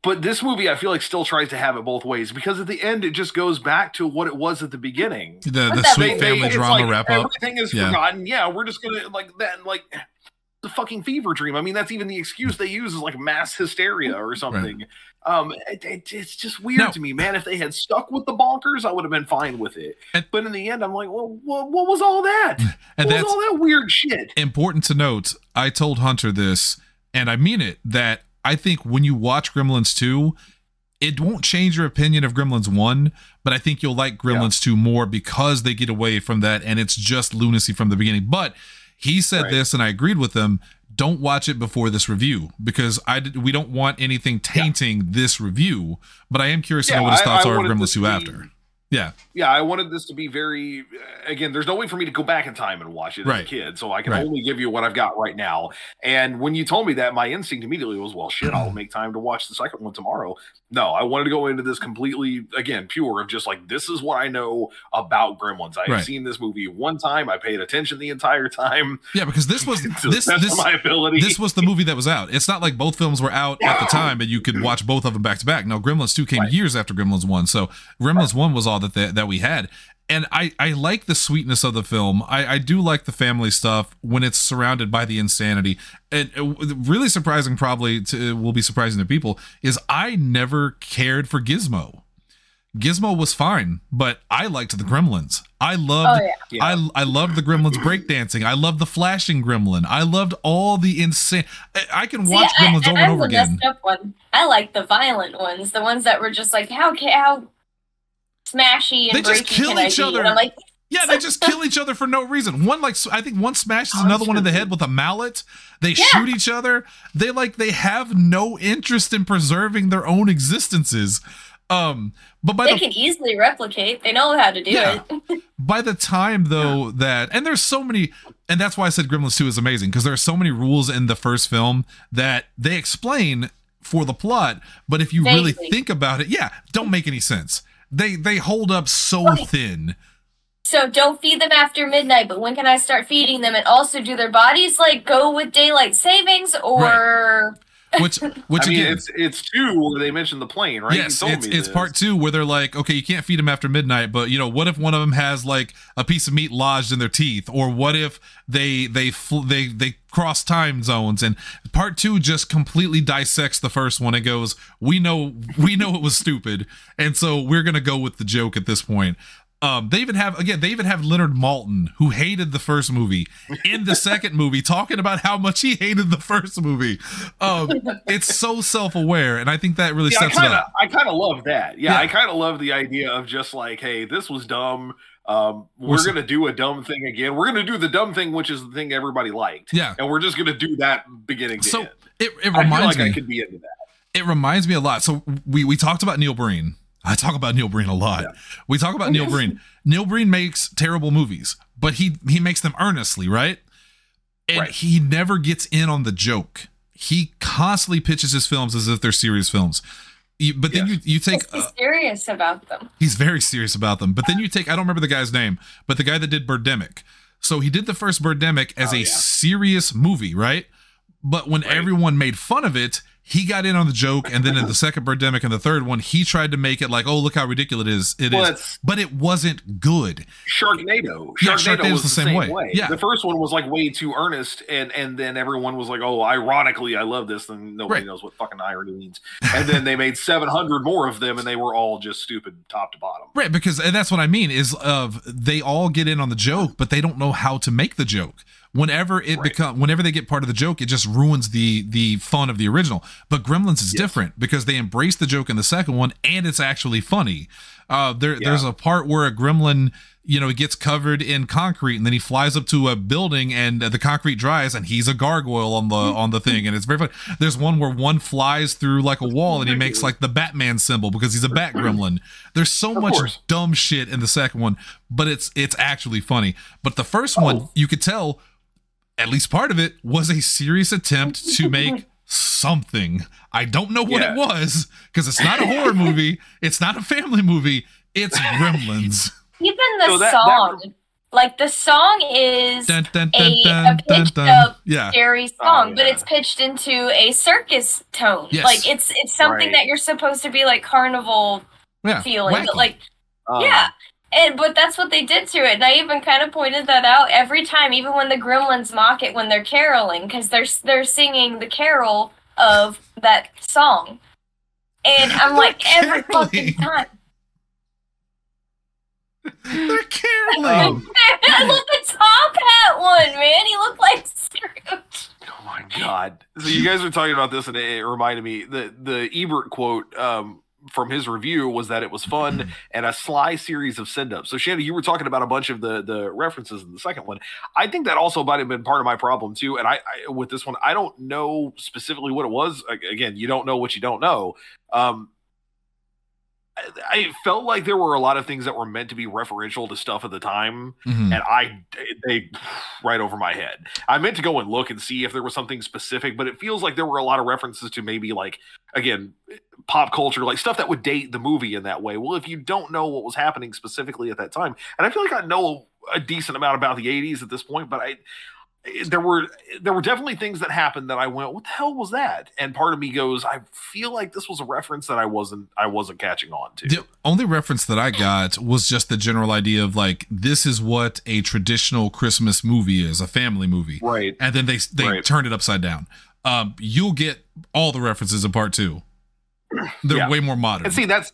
C: But this movie, I feel like, still tries to have it both ways because at the end, it just goes back to what it was at the beginning.
B: The the sweet
D: They-
B: family
C: it's
B: drama
C: like
B: wrap up.
C: Everything is
B: Yeah.
C: forgotten. Yeah, we're just gonna like that. Like the fucking fever dream. I mean, that's even the excuse they use is like mass hysteria or something. Um, it, it- it's just weird
B: No.
C: to me, man. If they had stuck with the bonkers, I would have been fine with it.
B: And-
C: but in the end, I'm like, well, what, what was all that?
B: And
C: what
B: that's
C: was all that weird shit?
B: important to note. I told Hunter this, and I mean it. That I think when you watch Gremlins two, it won't change your opinion of Gremlins one, but I think you'll like Gremlins two more because they get away from that, and it's just lunacy from the beginning. But he said
C: Right.
B: this, and I agreed with him. Don't watch it before this review because I did, we don't want anything tainting this review. But I am curious to know what his thoughts
C: I
B: are of Gremlins two after. Yeah,
C: Yeah, I wanted this to be very. Again, there's no way for me to go back in time and watch it as a kid, so I can
B: Right.
C: only give you what I've got right now. And when you told me that, my instinct immediately was, "Well, shit, I'll make time to watch the second one tomorrow." No, I wanted to go into this completely, again, pure of just like this is what I know about Gremlins. I've
B: Right.
C: seen this movie one time. I paid attention the entire time
B: yeah, because this was this this
C: my ability.
B: this was the movie that was out. It's not like both films were out at the time and you could watch both of them back to back. No, Gremlins 2 came
C: Right.
B: years after Gremlins 1. So Gremlins 1 was all that they, that we had. And I, I like the sweetness of the film. I, I do like the family stuff when it's surrounded by the insanity. And uh, really surprising, probably to, will be surprising to people, is I never cared for Gizmo. Gizmo was fine, but I liked the Gremlins. I loved
D: Oh, yeah.
B: I I loved the Gremlins breakdancing. I loved the flashing Gremlin. I loved all the insane. I, I can watch
D: See, I-
B: Gremlins over
D: I
B: and over again.
D: I like the violent ones, the ones that were just like how how smashy and
B: They just kill each other.
D: And I'm like,
B: Yeah, they just kill each other for no reason. One like I think one smashes
C: Oh,
B: another one in the head with a mallet. They
D: Yeah.
B: shoot each other. They like they have no interest in preserving their own existences. Um, but by
D: they
B: the
D: can easily replicate. They know how to do
B: Yeah.
D: it.
B: by the time though that and there's so many and that's why I said Gremlins 2 is amazing because there are so many rules in the first film that they explain for the plot, but if you really think about it, yeah, don't make any sense. They they hold up so
D: Right.
B: thin.
D: So don't feed them after midnight. But when can I start feeding them? And also, do their bodies like go with daylight savings or?
B: Which which
C: I mean,
B: again
C: it's it's two where they mentioned the plane, right?
B: Yes,
C: told
B: it's
C: me
B: it's part two where they're like, okay, you can't feed them after midnight, but you know, what if one of them has like a piece of meat lodged in their teeth, or what if they they they they cross time zones? And part two just completely dissects the first one and goes, we know we know it was stupid, and so we're gonna go with the joke at this point. Um, they even have again, they even have Leonard Maltin, who hated the first movie, in the second movie, talking about how much he hated the first movie. Um, it's so self-aware, and I think that really
C: Yeah,
B: sets it
C: kind of,
B: up.
C: I kind of love that. Yeah,
B: Yeah.
C: I kind of love the idea of just like, hey, this was dumb. Um,
B: We're
C: we're gonna do a dumb thing again. We're gonna do the dumb thing, which is the thing everybody liked.
B: Yeah.
C: and we're just gonna do that beginning to
B: So
C: end.
B: it, it
C: I feel
B: reminds
C: like
B: me.
C: I could be into that.
B: it reminds me a lot. So we we talked about Neil Breen, I talk about Neil Breen a lot.
C: Yeah.
B: We talk about Neil Breen. Neil Breen makes terrible movies, but he he makes them earnestly, right? And
C: Right.
B: he never gets in on the joke. He constantly pitches his films as if they're serious films. You, but then
C: Yes.
B: you you take
D: He's
B: uh,
D: serious about them.
B: he's very serious about them. But then you take I don't remember the guy's name, but the guy that did Birdemic. So he did the first Birdemic as
C: Oh,
B: a
C: yeah.
B: serious movie, right? But when
C: Right.
B: everyone made fun of it, he got in on the joke, and then in the second Birdemic and the third one, he tried to make it like, "Oh, look how ridiculous it is!" It is,
C: Well, that's-
B: but it wasn't good.
C: Sharknado.
B: Yeah,
C: Sharknado was
B: the same, way.
C: way.
B: Yeah.
C: The first one was like way too earnest, and and then everyone was like, "Oh, ironically, I love this." And nobody
B: Right.
C: knows what fucking irony means. And then they made seven hundred more of them, and they were all just stupid top to bottom.
B: Right, because and that's what I mean is of they all get in on the joke, but they don't know how to make the joke. Whenever it
C: Right.
B: become whenever they get part of the joke, it just ruins the the fun of the original. But Gremlins is
C: Yes.
B: different because they embrace the joke in the second one and it's actually funny. Uh there
C: Yeah.
B: there's a part where a gremlin you know, gets covered in concrete and then he flies up to a building and the concrete dries and he's a gargoyle on the on the thing and it's very funny. There's one where one flies through like a wall and he makes like the Batman symbol because he's a bat gremlin. There's so
C: Of
B: much
C: course.
B: dumb shit in the second one, but it's it's actually funny. But the first one,
C: Oh.
B: you could tell at least part of it was a serious attempt to make something. I don't know what
C: Yeah.
B: it was because it's not a horror movie, it's not a family movie, it's Gremlins.
D: Even the
C: So that- that-
D: song, like the song is
B: Dun, dun, dun,
D: a,
B: dun,
D: a pitched
B: dun.
D: up
B: Yeah.
D: scary
C: Oh,
D: song, but it's pitched into a circus tone.
B: Yes.
D: Like it's it's something
C: Right.
D: that you're supposed to be like carnival
B: Yeah.
D: feeling, but like
C: Um,
D: yeah. And but that's what they did to it. And I even kind of pointed that out every time, even when the Gremlins mock it when they're caroling, because they're they're singing the carol of that song. And I'm like every fucking time.
B: They're caroling.
C: Um,
D: Look the top hat one, man. He looked like Scrooge.
C: Oh my god! So you guys were talking about this, and it, it reminded me the the Ebert quote um, from his review was that it was fun and a sly series of send ups. So Shannon, you were talking about a bunch of the the references in the second one. I think that also might have been part of my problem too. And I, I with this one, I don't know specifically what it was. Again, you don't know what you don't know. Um, I, I felt like there were a lot of things that were meant to be referential to stuff at the time
B: Mhm.
C: and I they right over my head. I meant to go and look and see if there was something specific, but it feels like there were a lot of references to maybe like again pop culture, like stuff that would date the movie in that way. Well, if you don't know what was happening specifically at that time, and I feel like I know a decent amount about the '80s at this point, but I there were there were definitely things that happened that I went, "What the hell was that?" And part of me goes, "I feel like this was a reference that I wasn't I wasn't catching on to."
B: The only reference that I got was just the general idea of like this is what a traditional Christmas movie is, a family movie.
C: Right.
B: and then they they
C: Right.
B: turn it upside down. Um, you'll get all the references in part two. They're
C: Yeah.
B: way more modern.
C: And see, that's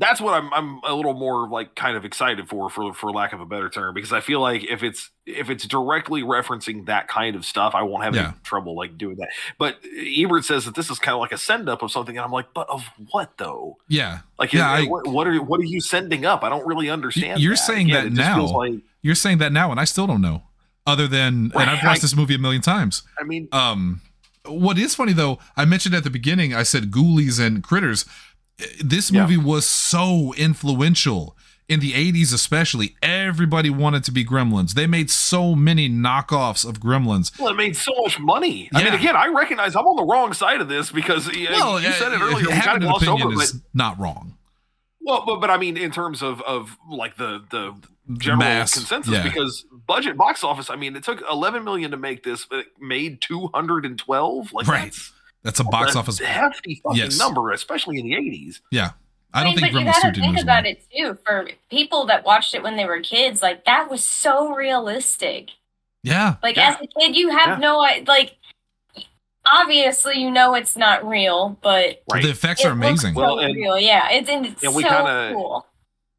C: that's what I'm I'm a little more like kind of excited for, for for lack of a better term, because I feel like if it's if it's directly referencing that kind of stuff, I won't have
B: Yeah.
C: any trouble like doing that. But Ebert says that this is kind of like a send up of something, and I'm like, but of what though?
B: yeah,
C: Like,
B: Yeah,
C: is-
B: I-
C: what, what are what are you sending up? I don't really understand.
B: you're
C: that.
B: saying
C: Again,
B: that
C: it just feels
B: now.
C: Like,
B: you're saying that now, and I still don't know. Other than, and I've watched this movie a million times.
C: I mean,
B: Um, what is funny though, I mentioned at the beginning, I said Ghoulies and Critters. This
C: Yeah.
B: movie was so influential in the 80s, especially. Everybody wanted to be Gremlins. They made so many knockoffs of Gremlins.
C: well, it made so much money. I mean, again, I recognize I'm on the wrong side of this because uh,
B: Well,
C: you said it
B: uh,
C: earlier. We kind of glossed over, but
B: not wrong.
C: Well, but but I mean, in terms of of like the the general
B: Mass,
C: consensus,
B: yeah.
C: because budget box office. I mean, it took 11 million to make this, but it made 212. Like
B: Right.
C: That's
B: That's a box
C: a
B: office.
C: hefty fucking
B: Yes.
C: number, especially in the 80s.
B: Yeah. I don't think
D: but you gotta think about
B: well.
D: it too. For people that watched it when they were kids, like that was so realistic.
B: Yeah.
D: Like
C: Yeah.
D: as a kid, you have
C: Yeah.
D: no like. Obviously, you know it's not real, but
C: Right.
B: The effects are amazing.
D: Looks so
C: Well, and-
D: real, yeah. It's and it's
C: and we
D: so
C: kinda-
D: cool.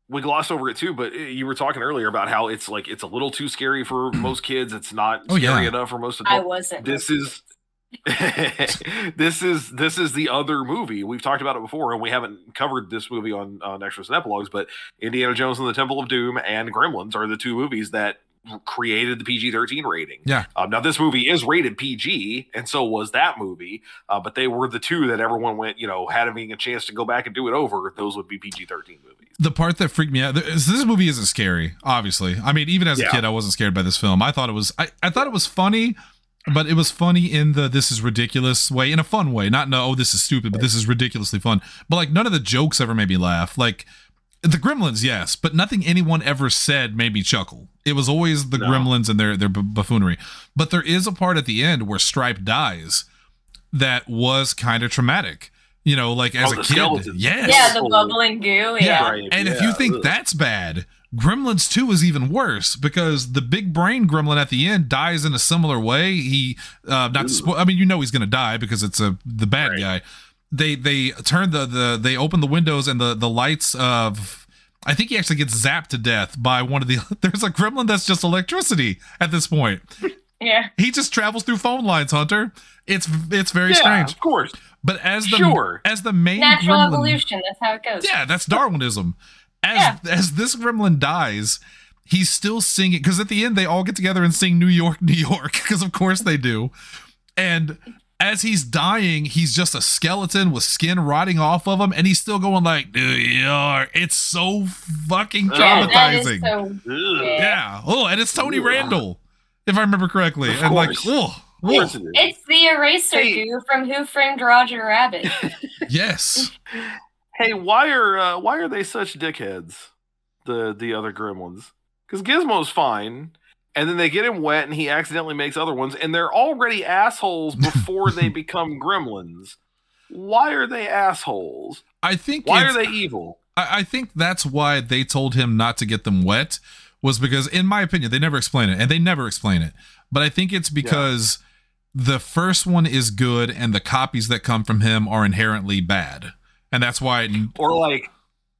C: we glossed over it too, but uh, you were talking earlier about how it's like it's a little too scary for most kids. It's not
B: Oh,
C: scary
B: yeah.
C: enough for most adults.
D: I
C: adults.
D: wasn't.
C: this is this is this is the other movie we've talked about it before and we haven't covered this movie on on extras and epilogues but indiana jones and the temple of doom and gremlins are the two movies that created the PG-13 rating.
B: Yeah.
C: Um, now this movie is rated PG, and so was that movie. Uh, but they were the two that everyone went, you know, having a chance to go back and do it over. Those would be PG-13 movies.
B: the part that freaked me out this, this movie isn't scary obviously i mean even as a
C: Yeah.
B: kid i wasn't scared by this film i thought it was I, I thought it was funny but it was funny in the this is ridiculous way in a fun way not no oh this is stupid but this is ridiculously fun but like none of the jokes ever made me laugh like the gremlins yes but nothing anyone ever said made me chuckle it was always the
C: No.
B: gremlins and their their buffoonery but there is a part at the end where stripe dies that was kind of traumatic you know like as
C: Oh,
B: a kid
C: skeleton.
B: yes
D: Yeah, the bubbling goo. Yeah.
C: Right,
B: and if you think that's bad, Gremlins 2 is even worse because the big brain gremlin at the end dies in a similar way. He uh not to spo- I mean you know he's going to die because it's a the bad
C: Right.
B: guy. They they turn the the they open the windows and the the lights of I think he actually gets zapped to death by one of the there's a gremlin that's just electricity at this point.
D: Yeah.
B: He just travels through phone lines, Hunter. It's it's very
C: yeah,
B: strange.
C: of course.
B: But as the
C: Sure.
B: as the main
D: Natural
B: gremlin,
D: evolution. That's how it goes.
B: yeah, that's Darwinism. As
D: Yeah.
B: as this gremlin dies, he's still singing because at the end they all get together and sing New York, New York, because of course they do. And as he's dying, he's just a skeleton with skin rotting off of him, and he's still going like New York. It's so fucking
C: Yeah,
D: that is
B: traumatizing.
D: so. Yeah.
B: yeah. Oh, and it's Tony
C: Ugh.
B: Randall, if I remember correctly.
C: Of
B: and like,
C: course.
B: oh,
C: Of it is.
D: It's the eraser
C: Hey.
D: goo from Who Framed Roger Rabbit.
B: yes.
C: Hey, why are uh, why are they such dickheads? The the other gremlins, because Gizmo's fine, and then they get him wet, and he accidentally makes other ones, and they're already assholes before they become gremlins. Why are they assholes?
B: I think
C: Why are they evil?
B: I, I think that's why they told him not to get them wet was because, in my opinion, they never explain it, and they never explain it. But I think it's because the first one is good, and the copies that come from him are inherently bad, and that's why.
C: Or like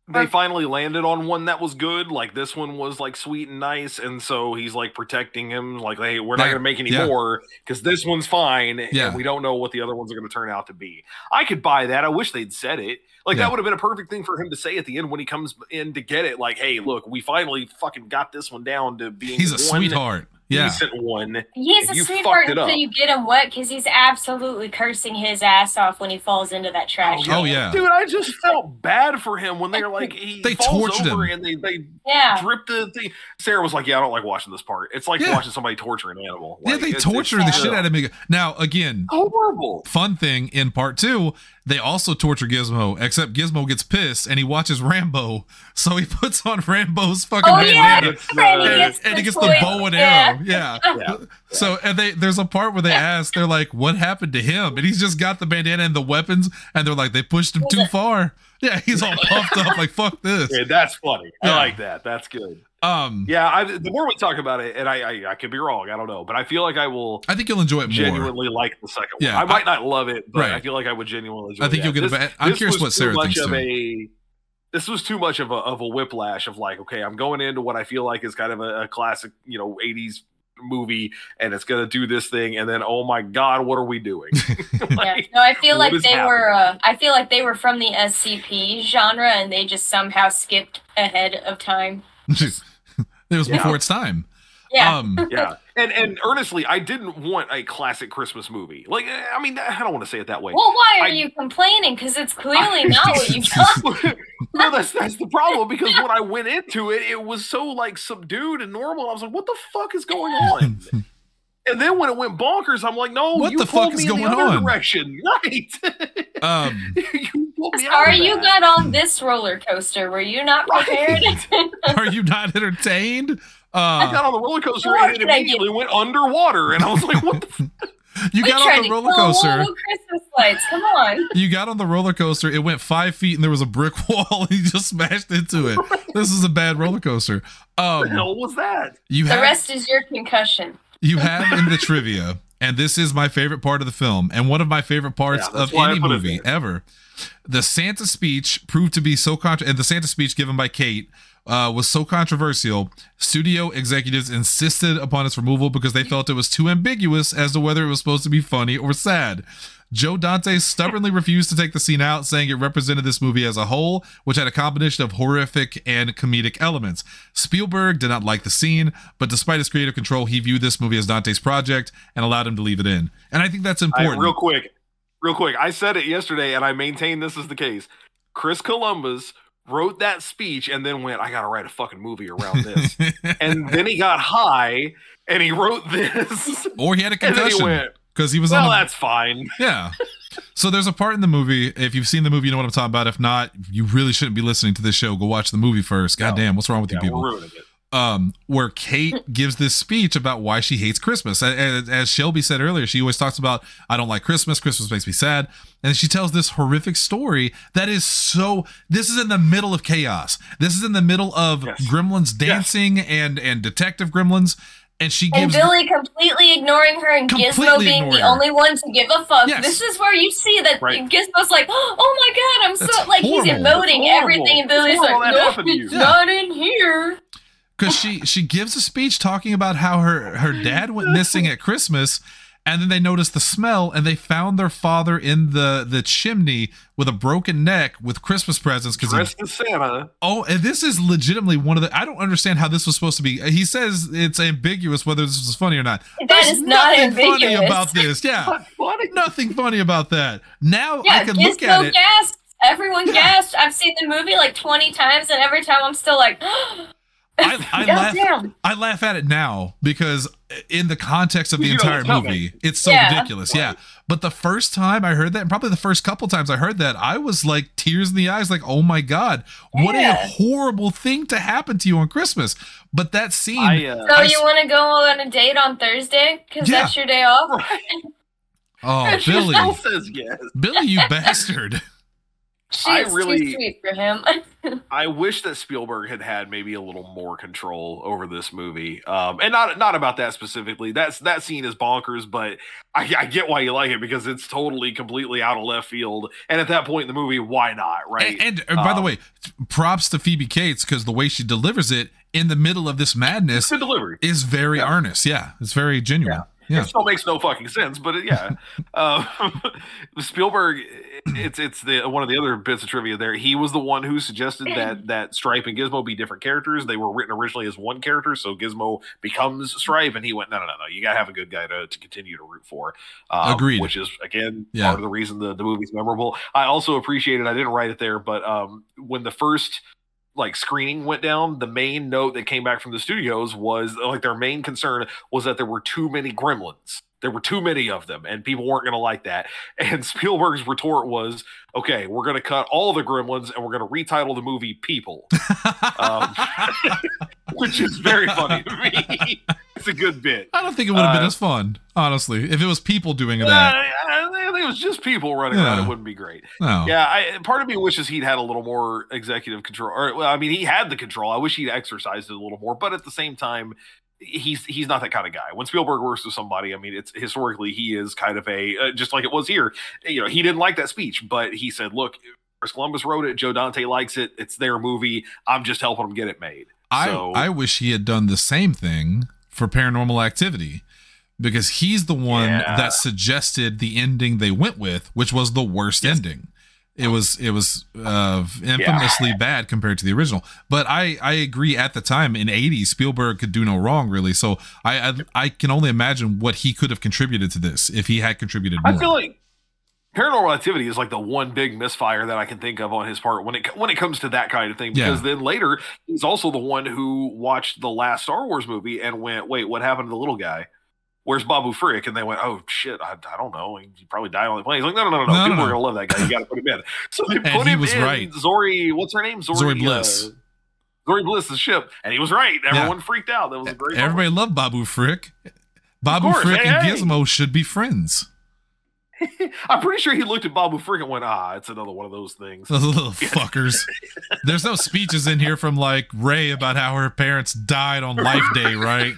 C: they finally landed on one that was good. Like this one was like sweet and nice, and so he's like protecting him. Like, hey, we're not
B: Yeah,
C: going to make any
B: yeah.
C: more because this one's fine,
B: Yeah.
C: and we don't know what the other ones are going to turn out to be. I could buy that. I wish they'd said it. Like
B: Yeah.
C: that would have been a perfect thing for him to say at the end when he comes in to get it. Like, hey, look, we finally fucking got this one down to being
B: He's a
C: one
B: sweetheart. Yeah.
C: decent one.
D: He's a
C: you
D: sweetheart until
C: up.
D: you get him wet because he's absolutely cursing his ass off when he falls into that trash.
B: Oh,
D: can.
B: yeah.
C: Dude, I just felt bad for him when they're like he
B: They
C: falls
B: tortured
C: over
B: him.
C: and they they
D: Yeah.
C: drip the thing. Sarah was like, "Yeah, I don't like watching this part. It's like
B: Yeah.
C: watching somebody torture an animal.
B: Yeah, they
C: it's-
B: torture
C: it's
B: the shit out of me. Now, again,
C: Horrible.
B: fun thing in part two, they also torture Gizmo, except Gizmo gets pissed and he watches Rambo, so he puts on Rambo's fucking
D: Oh, yeah.
B: bandana.
C: It's,
D: And he
C: uh,
D: gets
B: and he
D: the
B: gets the bow and
D: Yeah.
B: arrow. Yeah.
C: Yeah.
B: So and they there's a part where they ask, they're like, "What happened to him?" And he's just got the bandana and the weapons, and they're like, "They pushed him too far." Yeah, he's all puffed up, like "Fuck this."
C: yeah, that's funny.
B: Yeah.
C: I like that. That's good.
B: Um,
C: Yeah, I, the more we talk about it, and I, I I could be wrong, I don't know, but I feel like I will
B: I think you'll enjoy it more.
C: genuinely like the second one.
B: Yeah,
C: I might not love it, but
B: Right.
C: I feel like I would genuinely enjoy
B: I think you'll get a
C: This-
B: I'm curious what
C: too
B: Sarah
C: much
B: thinks
C: of
B: too.
C: a this was too much of a of a whiplash of like, okay, I'm going into what I feel like is kind of a, a classic, you know, 80s movie, and it's gonna do this thing, and then oh my god, what are we doing?
D: Yeah. No, I feel like
C: is
D: they were. Uh. I feel like they were from the SCP genre, and they just somehow skipped ahead of time.
B: it was
C: Yeah.
B: before its time.
D: Yeah.
B: Um,
C: yeah, and and earnestly, I didn't want a classic Christmas movie. Like, I mean, I don't want to say it that way.
D: well, why are
C: I-
D: you complaining? Because it's clearly not what you thought.
C: no, that's that's the problem because when I went into it, it was so like subdued and normal. I was like, "What the fuck is going on?" and then when it went bonkers, I'm like, "No,
B: What
C: you
B: the
C: pulled
B: fuck
C: me
B: is
C: in the
B: going
C: other
B: on?
C: direction, right?
B: um,
C: you pulled me out
D: you
C: that.
D: got on this roller coaster. Were you not prepared?
C: Right.
B: are you not entertained?
C: I
B: Uh,
C: got on the roller coaster and it immediately went underwater, and I was like, "What the?" F-?
B: you
D: we
B: got on the roller coaster.
D: Christmas lights. Come on.
B: You got on the roller coaster. It went five feet, and there was a brick wall, and you just smashed into it. This is a bad roller coaster.
C: What the
B: Um,
C: hell was that?
B: you
D: The
B: have
D: rest is your concussion.
B: you have in the trivia, and this is my favorite part of the film, and one of my favorite parts
C: Yeah,
B: of any movie
C: there.
B: ever. The Santa speech proved to be so contra- and the Santa speech given by Kate uh, was so controversial, studio executives insisted upon its removal because they felt it was too ambiguous as to whether it was supposed to be funny or sad. Joe Dante stubbornly refused to take the scene out, saying it represented this movie as a whole, which had a combination of horrific and comedic elements. Spielberg did not like the scene, but despite his creative control, he viewed this movie as Dante's project and allowed him to leave it in. And I think that's
C: I-
B: important.
C: real quick, real quick. I said it yesterday, and I maintain this is the case. Chris Columbus wrote that speech and then went, "I got to write a fucking movie around this." and then he got high and he wrote this,
B: or he had a
C: he
B: concussion
C: went,
B: because he was
C: "Well,
B: on. The,
C: that's fine."
B: yeah. So there's a part in the movie. If you've seen the movie, you know what I'm talking about. If not, you really shouldn't be listening to this show. Go watch the movie first. God
C: No.
B: damn, what's wrong with
C: Yeah,
B: you people?
C: We're ruining it.
B: um, where Kate gives this speech about why she hates Christmas. As, as Shelby said earlier, she always talks about, I don't like Christmas. Christmas makes me sad. And she tells this horrific story that is so, this is in the middle of chaos. This is in the middle of
C: Yes.
B: gremlins dancing and, and detective gremlins. And she
D: And
B: gives,
D: Billy completely ignoring her and Gizmo being the
B: her.
D: only one to give a fuck.
B: Yes.
D: This is where you see that
C: Right.
D: Gizmo's like, oh my god, I'm so
B: That's
D: like he's
B: horrible.
D: emoting everything, and Billy's
C: Horrible
D: like,
C: that
D: no,
C: happened to you."
D: it's not in here.
B: Because she, she gives a speech talking about how her, her dad went missing at Christmas. And then they noticed the smell and they found their father in the, the chimney with a broken neck with Christmas presents because he
C: Dressed as Santa.
B: Oh, and this is legitimately one of the. I don't understand how this was supposed to be. He says it's ambiguous whether this was funny or not.
D: That
B: There's
D: is not
B: nothing funny about this. Yeah,
C: Not funny.
B: nothing funny about that. Now I can look
D: Gizmo
B: at it.
D: gasped. Everyone
B: Yeah.
D: gasped. I've seen the movie like 20 times, and every time I'm still like,
B: I, I
D: God
B: laugh.
D: damn.
B: I laugh at it now because in the context of the
C: You
B: entire movie, it's so
D: Yeah.
B: ridiculous. Yeah. But the first time I heard that, and probably the first couple times I heard that, I was like tears in the eyes, like, oh my God, what a horrible thing to happen to you on Christmas. But that scene,
C: I, uh,
D: So
B: I
D: you want to go on a date on Thursday? Because
B: Yeah.
D: that's your day off?
B: oh,
C: she
B: Billy,
C: says yes.
B: Billy, you bastard.
C: I
D: She's
C: really-
D: too sweet for him.
C: I wish that Spielberg had had maybe a little more control over this movie, um, and not not about that specifically. That's that scene is bonkers, but I, I get why you like it because it's totally completely out of left field. And at that point in the movie, why not? Right?
B: And, and, uh, by the
C: Um,
B: way, props to Phoebe Cates because the way she delivers it in the middle of this madness
C: good delivery.
B: is very
C: Yeah.
B: earnest. Yeah, it's very genuine. Yeah.
C: It still makes no fucking sense, but it, yeah, uh, Spielberg. It's it's the one of the other bits of trivia there. He was the one who suggested that that Stripe and Gizmo be different characters. They were written originally as one character, so Gizmo becomes Stripe, and he went, no, no, no, no. You gotta have a good guy to, to continue to root for. Um,
B: Agreed.
C: Which is again
B: Yeah.
C: part of the reason the the movie's memorable. I also appreciated. I didn't write it there, but um, when the first like screening went down, the main note that came back from the studios was like their main concern was that there were too many gremlins. There were too many of them, and people weren't going to like that. And Spielberg's retort was, "Okay, we're going to cut all the gremlins, and we're going to retitle the movie People," um, which is very funny to me. it's a good bit.
B: I don't think it would have been
C: Uh,
B: as fun, honestly, if it was people doing
C: Uh,
B: that.
C: I think it was just people running around. It wouldn't be great.
B: No.
C: Yeah, I, part of me wishes he'd had a little more executive control. Or, well, I mean, he had the control. I wish he'd exercised it a little more. But at the same time, he's he's not that kind of guy. When Spielberg works with somebody, I mean, it's historically he is kind of a uh, just like it was here. You know, he didn't like that speech, but he said, "Look, Chris Columbus wrote it. Joe Dante likes it. It's their movie. I'm just helping them get it made."
B: I,
C: so,
B: I wish he had done the same thing for paranormal activity because he's the one
C: Yeah.
B: that suggested the ending they went with, which was the worst
C: Yes.
B: ending. It was it was uh, infamously bad compared to the original, but I I agree. At the time in '80s, Spielberg could do no wrong, really. So I, I I can only imagine what he could have contributed to this if he had contributed more.
C: I feel like Paranormal Activity is like the one big misfire that I can think of on his part when it when it comes to that kind of thing. Because then later he's also the one who watched the last Star Wars movie and went, "Wait, what happened to the little guy? Where's Babu Frick?" And they went, "Oh shit, I, I don't know. He probably died on the plane." He's like, "No, no, no, no,
B: No,
C: People
B: no.
C: are gonna love that guy. You got to put him in." So they
B: And
C: put
B: he
C: him
B: was
C: in
B: right.
C: Zorii. What's her name? Zorii,
B: Zorii Bliss.
C: Uh, Zorii Bliss's ship, and he was right.
B: Yeah.
C: Everyone freaked out. That was a great.
B: Everybody
C: moment.
B: loved Babu Frick. Babu
C: course,
B: Frick
C: hey,
B: and
C: hey.
B: Gizmo should be friends.
C: I'm pretty sure he looked at Babu Frick and went, "Ah, it's another one of those things."
B: Those little fuckers. There's no speeches in here from like Rey about how her parents died on Life Day, right?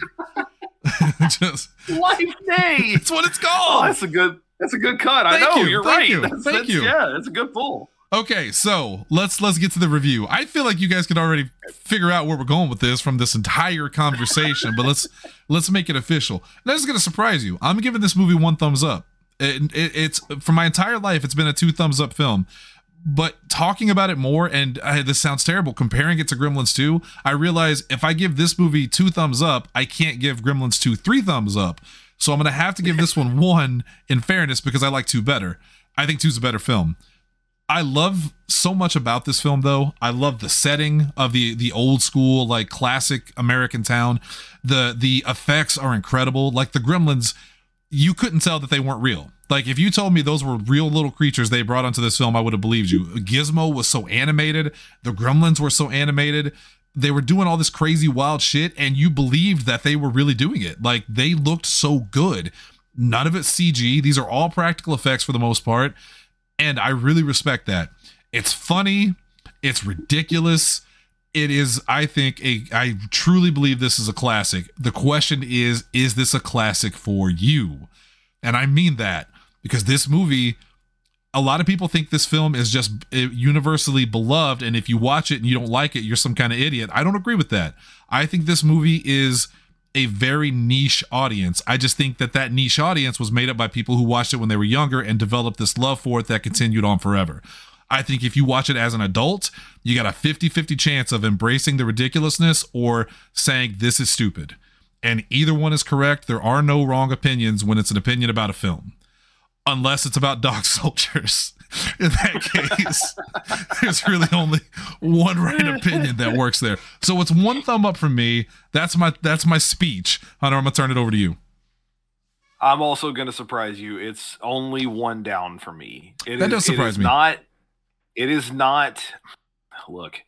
B: Just
C: Life Day.
B: it's what it's
C: Oh,
B: called.
C: that's a good. That's a good cut. I know
B: you,
C: you're
B: thank
C: right.
B: you,
C: That's,
B: thank
C: that's,
B: you.
C: Yeah, that's a good pull.
B: Okay, so let's let's get to the review. I feel like you guys could already figure out where we're going with this from this entire conversation, but let's let's make it official. Now, this is gonna surprise you. I'm giving this movie one thumbs up. It, it, it's for my entire life, it's been a two thumbs up film. But talking about it more, and uh, this sounds terrible, comparing it to Gremlins 2, I realize if I give this movie two thumbs up, I can't give Gremlins 2 three thumbs up. So I'm gonna have to give this one one in fairness because I like two better. I think two's a better film. I love so much about this film though. I love the setting of the the old school like classic American town. The the effects are incredible. Like the gremlins you couldn't tell that they weren't real. Like if you told me those were real little creatures they brought onto this film, I would have believed you. Gizmo was so animated, the gremlins were so animated. They were doing all this crazy wild shit and you believed that they were really doing it. Like they looked so good. None of it's CG. These are all practical effects for the most part and I really respect that. It's funny, it's ridiculous. It is, I think, a I truly believe this is a classic. The question is, is this a classic for you? And I mean that because this movie, a lot of people think this film is just eh, universally beloved. And if you watch it and you don't like it, you're some kind of idiot. I don't agree with that. I think this movie is a very niche audience. I just think that that niche audience was made up by people who watched it when they were younger and developed this love for it that continued on forever. I think if you watch it as an adult, you got a 50 50 chance of embracing the ridiculousness or saying this is stupid. And either one is correct. There are no wrong opinions when it's an opinion about a film, unless it's about dog soldiers in that case, there's really only one right opinion that works there. So it's one thumb up from me. That's my that's my speech. Hunter, I'm gonna turn it over to you.
C: I'm also gonna surprise you. It's only one down for me.
B: It that is, does surprise me.
C: Not. It is not. Look.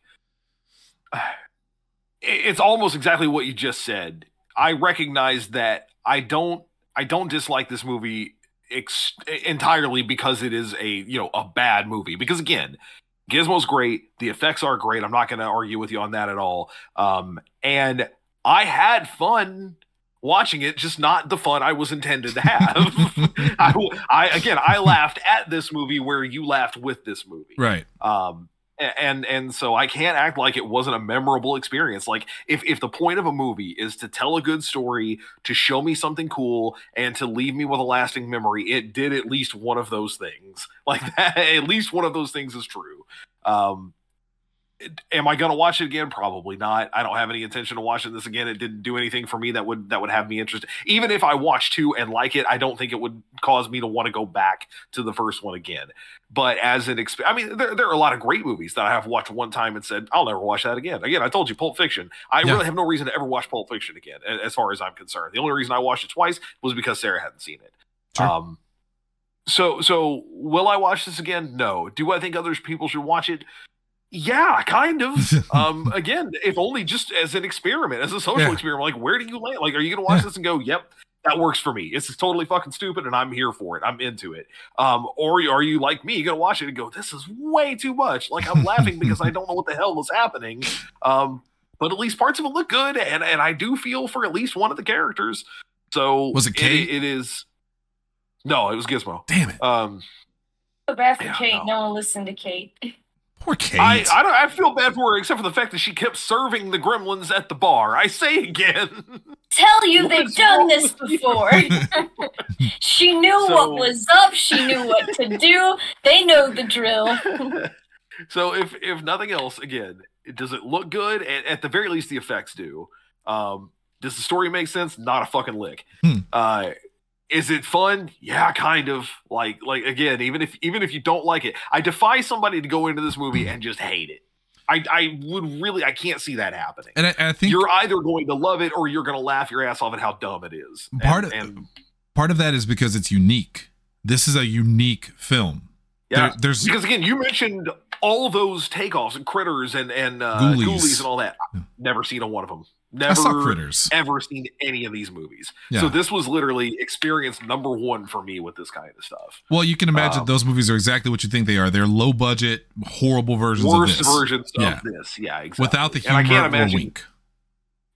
C: It's almost exactly what you just said. I recognize that I don't. I don't dislike this movie ex- entirely because it is a you know a bad movie. Because again, Gizmo's great, the effects are great. I'm not going to argue with you on that at all. Um, and I had fun watching it, just not the fun I was intended to have. I, I, again, I laughed at this movie where you laughed with this movie,
B: right?
C: Um, and and so I can't act like it wasn't a memorable experience. Like if if the point of a movie is to tell a good story, to show me something cool, and to leave me with a lasting memory, it did at least one of those things. Like that, at least one of those things is true. Um, am I going to watch it again? Probably not. I don't have any intention of watching this again. It didn't do anything for me that would that would have me interested. Even if I watch two and like it, I don't think it would cause me to want to go back to the first one again. But as an exp- I mean, there, there are a lot of great movies that I have watched one time and said I'll never watch that again. Again, I told you, Pulp Fiction. I yeah. really have no reason to ever watch Pulp Fiction again, as far as I'm concerned. The only reason I watched it twice was because Sarah hadn't seen it. Sure. Um, so so will I watch this again? No. Do I think other people should watch it? Yeah, kind of. um, again, if only just as an experiment, as a social yeah. experiment. Like, where do you land? Like, are you going to watch yeah. this and go, "Yep, that works for me. It's totally fucking stupid, and I'm here for it. I'm into it." Um, or are you like me? You going to watch it and go, "This is way too much." Like, I'm laughing because I don't know what the hell is happening. Um, but at least parts of it look good, and and I do feel for at least one of the characters. So
B: was it Kate?
C: it, it is. No, it was Gizmo.
B: Damn it.
C: Um,
D: so bad for yeah, Kate. No. no one listened to Kate.
B: Poor Kate.
C: I, I, don't, I feel bad for her, except for the fact that she kept serving the gremlins at the bar. I say again.
D: Tell you they've done this before. she knew so, what was up. She knew what to do. They know the drill.
C: so if if nothing else, again, does it look good? At, at the very least, the effects do. Um, does the story make sense? Not a fucking lick. Hmm. Uh, is it fun? Yeah kind of. Like like again even if even if you don't like it i defy somebody to go into this movie and just hate it. I i would really i can't see that happening.
B: And i, I think
C: you're either going to love it or you're going to laugh your ass off at how dumb it is.
B: Part
C: and,
B: of and, part of that is because it's unique. This is a unique film.
C: Yeah there, there's because again you mentioned all those takeoffs and critters and and uh, ghoulies. ghoulies and all that. Never seen a one of them Never critters. ever seen any of these movies. Yeah. So this was literally experience number one for me with this kind of stuff.
B: Well, you can imagine um, those movies are exactly what you think they are. They're low budget, horrible versions
C: worst
B: of
C: versions yeah. of this. Yeah, exactly.
B: Without the humor and I can't imagine, wink.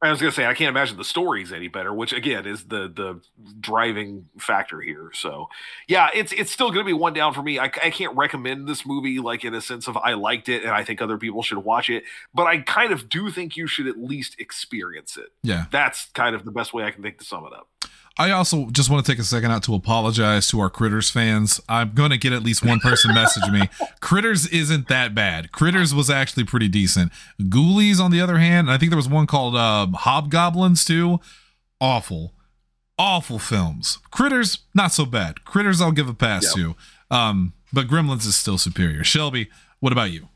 C: I was gonna say I can't imagine the story's any better, which again is the the driving factor here. So yeah, it's it's still gonna be one down for me. I, I can't recommend this movie like in a sense of I liked it and I think other people should watch it, but I kind of do think you should at least experience it.
B: Yeah.
C: That's kind of the best way I can think to sum it up.
B: I also just want to take a second out to apologize to our Critters fans. I'm going to get at least one person message me. Critters isn't that bad. Critters was actually pretty decent. Ghoulies, on the other hand, and I think there was one called uh, Hobgoblins too. Awful, awful films. Critters, not so bad. Critters, I'll give a pass
C: Yep.
B: to. Um, but Gremlins is still superior. Shelby, what about you?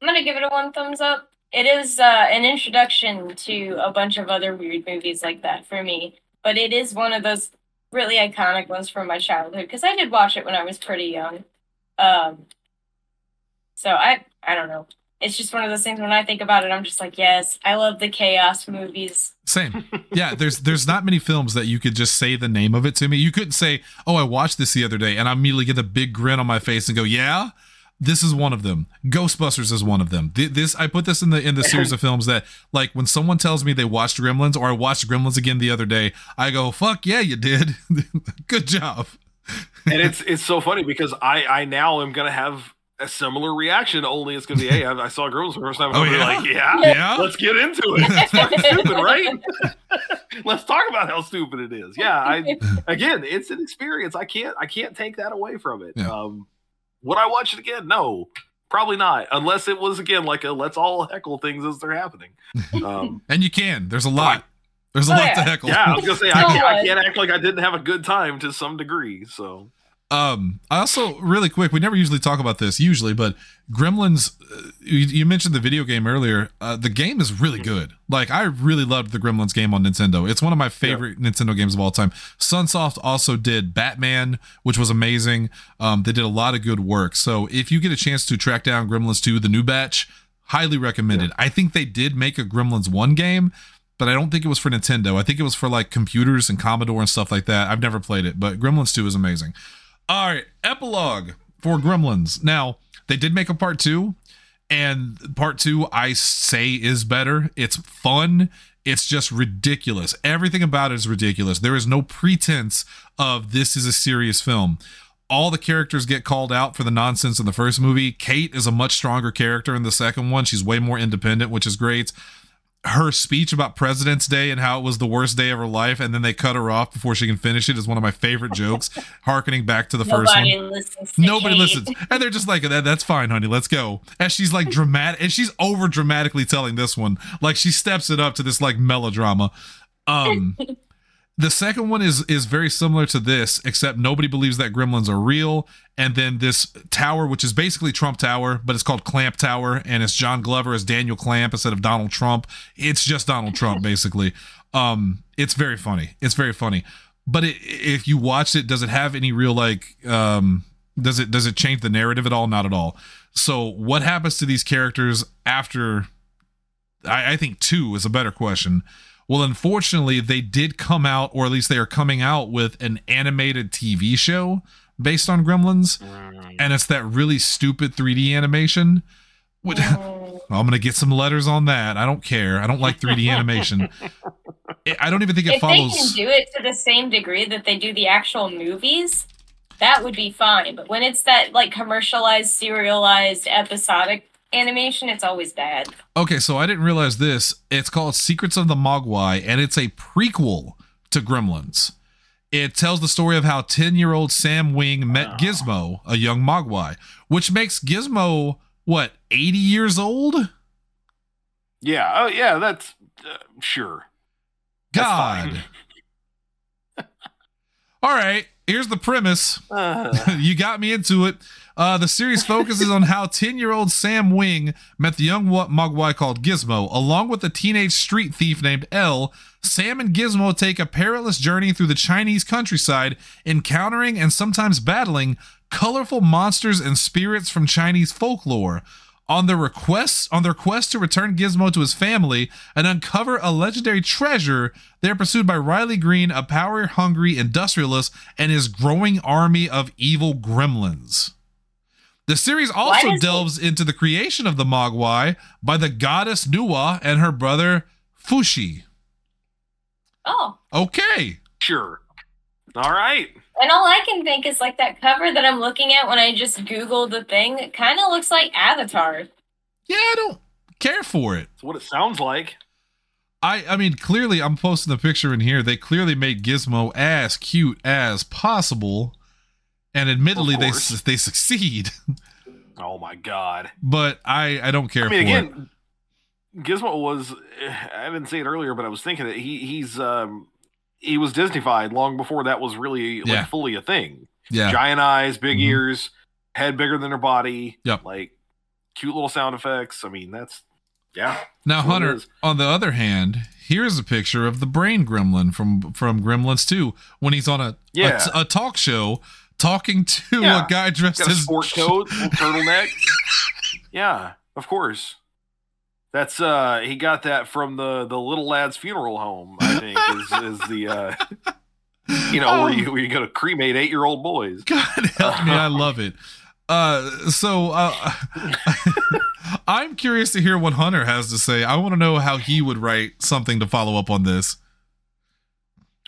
D: I'm gonna give it a one thumbs up. It is uh, an introduction to a bunch of other weird movies like that for me, but it is one of those really iconic ones from my childhood because I did watch it when I was pretty young. Um, so I I don't know. It's just one of those things when I think about it, I'm just like, yes, I love the chaos movies.
B: Same. Yeah, there's there's not many films that you could just say the name of it to me. You couldn't say, "Oh, I watched this the other day," and I immediately get a big grin on my face and go, "Yeah, this is one of them. Ghostbusters is one of them." Th- This I put this in the in the series of films that like when someone tells me they watched Gremlins or I watched Gremlins again the other day, I go, "Fuck yeah, you did. Good job."
C: and it's it's so funny because I I now am gonna have a similar reaction. Only it's gonna be, hey, I, I saw Girls for the first time.
B: Oh,
C: I'm gonna
B: yeah?
C: like, yeah,
B: Yeah.
C: let's get into it. It's fucking stupid, right? let's talk about how stupid it is. Yeah, I again, it's an experience. I can't I can't take that away from it.
B: Yeah.
C: Um, would I watch it again? No. Probably not, unless it was again like a let's all heckle things as they're happening. Um,
B: And you can. There's a lot. There's a
D: Oh,
B: lot to heckle.
C: yeah, I was gonna say I can't, I can't act like I didn't have a good time to some degree. So
B: Um, I also really quick. We never usually talk about this usually, but Gremlins. Uh, you, you mentioned the video game earlier. Uh, the game is really good. Like I really loved the Gremlins game on Nintendo. It's one of my favorite Nintendo games of all time. Sunsoft also did Batman, which was amazing. Um, they did a lot of good work. So if you get a chance to track down Gremlins 2, the new batch, highly recommended. I think they did make a Gremlins 1 game. But I don't think it was for Nintendo. I think it was for like computers and Commodore and stuff like that. I've never played it, but Gremlins 2 is amazing. All right, epilogue for Gremlins. Now, they did make a part two, and part two, I say, is better. It's fun. It's just ridiculous. Everything about it is ridiculous. There is no pretense of this is a serious film. All the characters get called out for the nonsense in the first movie. Kate is a much stronger character in the second one. She's way more independent, which is great her speech about President's Day and how it was the worst day of her life, and then they cut her off before she can finish it is one of my favorite jokes, harkening back to the first one.
D: Nobody listens.
B: Nobody
D: Kate.
B: listens, and they're just like, "That that's fine, honey. Let's go." And she's like dramatic, and she's over dramatically telling this one, like she steps it up to this like melodrama. Um, the second one is is very similar to this, except nobody believes that gremlins are real. And then this tower, which is basically Trump Tower, but it's called Clamp Tower, and it's John Glover as Daniel Clamp instead of Donald Trump. It's just Donald Trump, basically. Um, it's very funny. It's very funny. But it, if you watched it, does it have any real like? Um, does it does it change the narrative at all? Not at all. So what happens to these characters after? I, I think two is a better question. Well, unfortunately, they did come out, or at least they are coming out with an animated TV show based on Gremlins, and it's that really stupid 3D animation. Which. I'm gonna get some letters on that. I don't care. I don't like 3D animation. I- I don't even think it
D: if they can do it to the same degree that they do the actual movies, that would be fine. But when it's that like commercialized, serialized, episodic animation, it's always bad.
B: Okay, so I didn't realize this. It's called Secrets of the Mogwai, and it's a prequel to Gremlins. It tells the story of how 10 year old Sam Wing met Gizmo, a young Mogwai, which makes Gizmo, what, 80 years old?
C: yeah, oh yeah, that's uh, sure.
B: God.
C: fine.
B: All right, here's the premise.
C: Uh,
B: you got me into it. Uh, the series focuses on how 10 year old Sam Wing met the young wa- Mogwai called Gizmo. Along with a teenage street thief named L, Sam and Gizmo take a perilous journey through the Chinese countryside, encountering and sometimes battling colorful monsters and spirits from Chinese folklore. On their requests, on their quest to return Gizmo to his family and uncover a legendary treasure, they are pursued by Riley Greene, a power-hungry industrialist, and his growing army of evil gremlins. The series also
D: does it-
B: delves into the creation of the Mogwai by the goddess Nuwa and her brother Fuxi.
D: Oh.
B: Okay.
C: Sure. All right.
D: And all I can think is like that cover that I'm looking at when I just Googled the thing. It kind of looks like Avatar.
B: Yeah, I don't care for it.
C: That's what it sounds like.
B: I I mean, clearly, I'm posting the picture in here. They clearly made Gizmo as cute as possible, and admittedly, they they succeed.
C: Oh my god.
B: But I I don't care
C: I mean,
B: for it.
C: again, Gizmo was. I didn't say it earlier, but I was thinking that he he's um he was Disneyfied long before that was really like
B: Yeah.
C: fully a thing.
B: Yeah,
C: Giant eyes, big
B: Mhm.
C: ears, head bigger than her body.
B: Yep.
C: Like cute little sound effects. I mean, that's yeah.
B: Now,
C: That's
B: Hunter, on the other hand, here's a picture of the brain gremlin from from Gremlins 2 when he's on a a,
C: Yeah.
B: a talk show talking to
C: Yeah.
B: a guy dressed
C: Got a
B: as
C: sport coat, turtleneck. yeah, of course. That's uh he got that from the the little lad's funeral home, I think, is is the uh you know, where you where you go to cremate eight year old boys.
B: God help me, I love it. Uh, so uh, I'm curious to hear what Hunter has to say. I want to know how he would write something to follow up on this.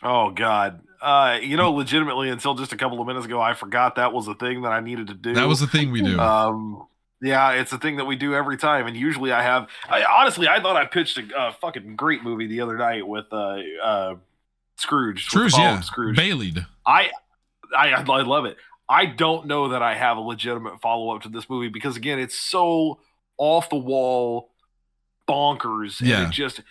C: Oh God. Uh, you know, legitimately, until just a couple of minutes ago, I forgot that was a thing that I needed to do.
B: That was the thing we do.
C: Um, yeah, it's a thing that we do every time, and usually I have. I, honestly, I thought I pitched a uh, fucking great movie the other night with uh, uh, Scrooge.
B: Scrooge, yeah,
C: Scrooge.
B: Baileyed.
C: I, I, I love it. I don't know that I have a legitimate follow up to this movie because again, it's so off the wall, bonkers, and
B: Yeah.
C: it just.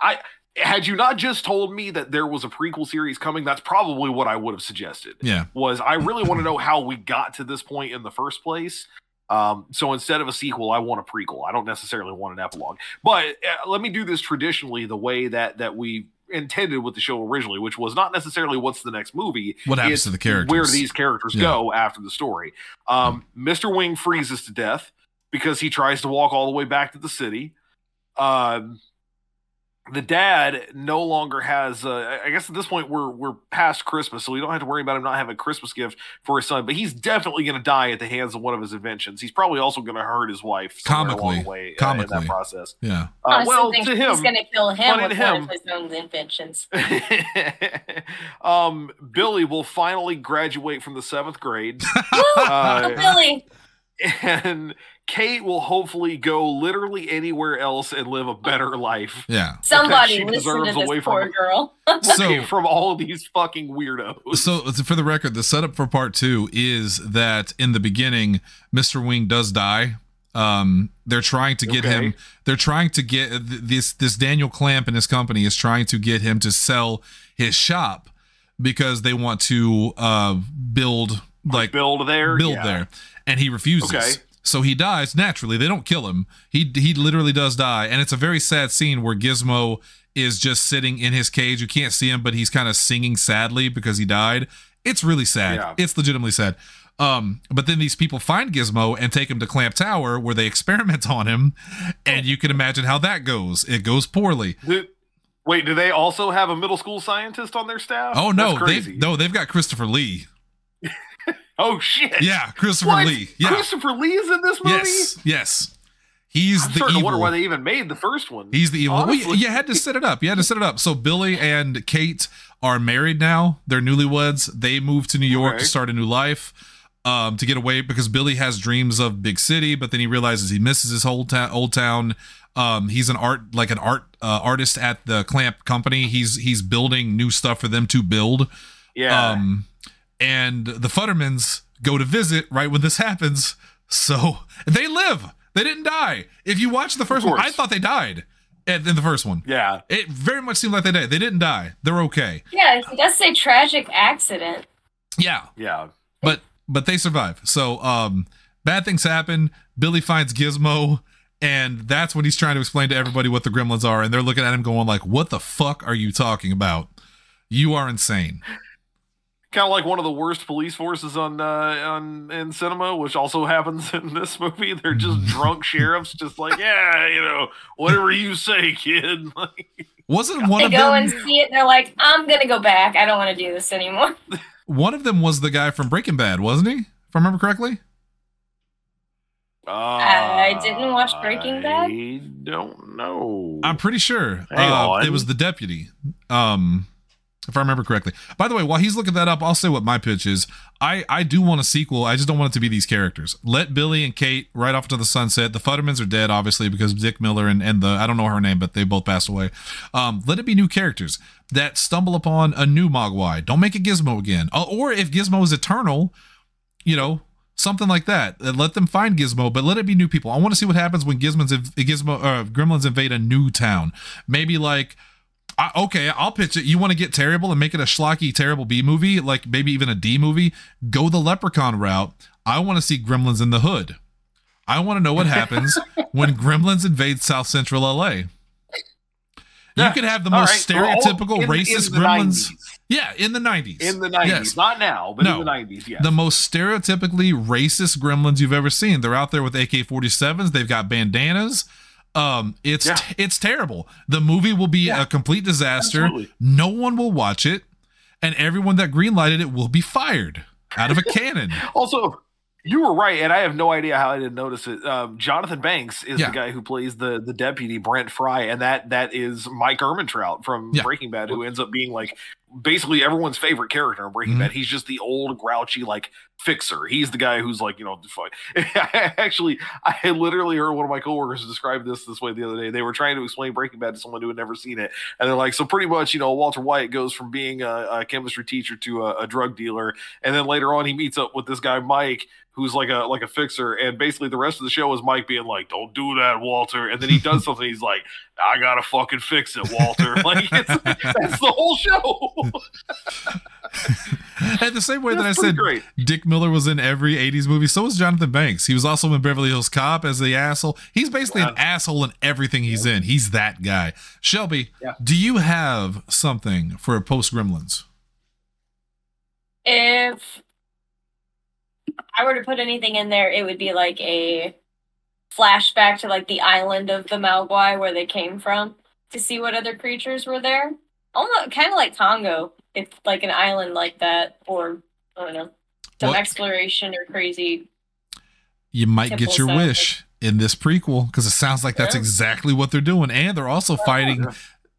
C: I had you not just told me that there was a prequel series coming, that's probably what I would have suggested
B: Yeah,
C: was I really want to know how we got to this point in the first place. Um, so instead of a sequel, I want a prequel. I don't necessarily want an epilogue. But uh, let me do this traditionally, the way that that we intended with the show originally, which was not necessarily what's the next movie.
B: what happens to the characters?
C: Where these characters
B: Yeah.
C: go after the story? Um, Mr. Wing freezes to death because he tries to walk all the way back to the city. Um, the dad no longer has. Uh, I guess at this point we're we're past Christmas, so we don't have to worry about him not having a Christmas gift for his son. But he's definitely going to die at the hands of one of his inventions. He's probably also going to hurt his wife somewhere along
B: Comically.
C: the way uh, in that process.
B: yeah,
C: Uh,
D: I
C: well,
D: think
C: to
D: he's
C: him,
D: going to kill him with
C: to
D: one of his own inventions.
C: um, Billy will finally graduate from the seventh grade,
D: Woo!
C: Uh,
D: oh, Billy.
C: and Kate will hopefully go literally anywhere else and live a better life
B: yeah.
D: Somebody
C: she
D: listen to
C: deserves
D: this
C: away from-
D: girl.
B: So-
C: from all of these fucking weirdos.
B: So for the record, the setup for part two is that in the beginning, Mr. Wing does die. Um, they're trying to get
C: Okay.
B: him. They're trying to get this. This Daniel Clamp and his company is trying to get him to sell his shop because they want to uh, build like
C: build there,
B: build
C: yeah.
B: there, and he refuses.
C: Okay.
B: So he dies naturally. They don't kill him. He he literally does die, and it's a very sad scene where Gizmo is just sitting in his cage. You can't see him, but he's kind of singing sadly because he died. It's really sad.
C: Yeah.
B: It's legitimately sad. Um, but then these people find Gizmo and take him to Clamp Tower where they experiment on him, and you can imagine how that goes. It goes poorly.
C: Do- wait, do they also have a middle school scientist on their staff?
B: Oh no, they've no, they've got Christopher Lee.
C: Oh shit!
B: Yeah, Christopher
C: What?
B: Lee. Yeah.
C: Christopher Lee is in this movie.
B: Yes, yes. He's
C: I'm
B: the
C: starting
B: evil.
C: to wonder why they even made the first one.
B: He's the evil. Well,
C: Honestly.
B: you had to set it up. You had to set it up. So Billy and Kate are married now. They're newlyweds. They moved to New York
C: Okay.
B: to start a new life. Um, to get away because Billy has dreams of big city, but then he realizes he misses his whole town, old town. Um, he's an art like an art uh, artist at the Clamp company. He's he's building new stuff for them to build.
C: yeah.
B: Um, and the Futtermans go to visit right when this happens. So they live. They didn't die. If you watch the first one. I thought they died in in the first one.
C: yeah.
B: It very much seemed like they did. They didn't die. They're okay.
D: Yeah, it does say tragic accident.
B: Yeah,
C: Yeah.
B: but but they survive. So um, bad things happen. Billy finds Gizmo. And that's when he's trying to explain to everybody what the gremlins are, and they're looking at him going like, "What the fuck are you talking about? You are insane."
C: Kind of like one of the worst police forces on uh, on in cinema, which also happens in this movie. They're just drunk sheriffs, just like, yeah, you know, whatever you say, kid. Like,
B: Wasn't one
D: They
B: of
D: go
B: them?
D: and see it and they're like, I'm going to go back. I don't want to do this anymore.
B: One of them was the guy from Breaking Bad, wasn't he? If I remember correctly.
D: I didn't watch Breaking Bad.
C: I don't know.
B: I'm pretty sure
C: Hang
B: uh,
C: on.
B: it was the deputy. Um, if I remember correctly. By the way, while he's looking that up, I'll say what my pitch is. I I do want a sequel. I just don't want it to be these characters. Let Billy and Kate right off into the sunset. The Futtermans are dead, obviously, because Dick Miller and, and the I don't know her name, but they both passed away. Um, let it be new characters that stumble upon a new Mogwai. Don't make it Gizmo again. Uh, or if Gizmo is eternal, you know, something like that. Uh, Let them find Gizmo, but let it be new people. I want to see what happens when Gizmos, Gizmo, uh, Gremlins invade a new town. Maybe like, I, okay, I'll pitch it. You want to get terrible and make it a schlocky, terrible B movie, like maybe even a D movie? Go the Leprechaun route. I want to see Gremlins in the Hood. I want to know what happens when Gremlins invade South Central LA. You
C: Yeah,
B: could have the most
C: right,
B: stereotypical
C: in-
B: racist
C: in
B: Gremlins.
C: 90s.
B: Yeah, in the 90s.
C: In the 90s.
B: Yes.
C: Not now, but
B: No.
C: in the 90s, yes.
B: The most stereotypically racist gremlins you've ever seen. They're out there with AK-47s. They've got bandanas. Um, it's
C: Yeah.
B: it's terrible. The movie will be
C: Yeah.
B: a complete disaster.
C: Absolutely.
B: No one will watch it, and everyone that greenlighted it will be fired out of a cannon.
C: Also, you were right, and I have no idea how I didn't notice it. Um, Jonathan Banks is
B: Yeah.
C: the guy who plays the the deputy Brent Fry, and that that is Mike Ehrmantraut from
B: Yeah.
C: Breaking Bad, who ends up being like basically everyone's favorite character in Breaking
B: Mhm.
C: Bad. He's just the old grouchy like fixer. He's the guy who's like you know. fuck- Actually, I literally heard one of my coworkers describe this this way the other day. They were trying to explain Breaking Bad to someone who had never seen it, and they're like, so pretty much, you know, Walter White goes from being a, a chemistry teacher to a, a drug dealer, and then later on he meets up with this guy Mike, who's like a like a fixer, and basically the rest of the show is Mike being like, "Don't do that, Walter," and then he does something. He's like, "I gotta fucking fix it, Walter." like it's, that's the whole show.
B: and the same way that I said
C: great.
B: Dick Miller was in every 80s movie, so was Jonathan Banks. He was also in Beverly Hills Cop as the asshole. He's basically an asshole in everything he's in. He's that guy. Shelby,
C: Yeah.
B: do you have something for a post Gremlins?
D: If I were to put anything in there, it would be like a flashback to like the island of the Mogwai where they came from to see what other creatures were there. Almost kind of like Congo, It's like an island like that, or I don't know, some
B: Well-
D: exploration or crazy.
B: You might get your
D: sound.
B: wish in this prequel because it sounds like that's
D: Yeah.
B: exactly what they're doing. And they're also fighting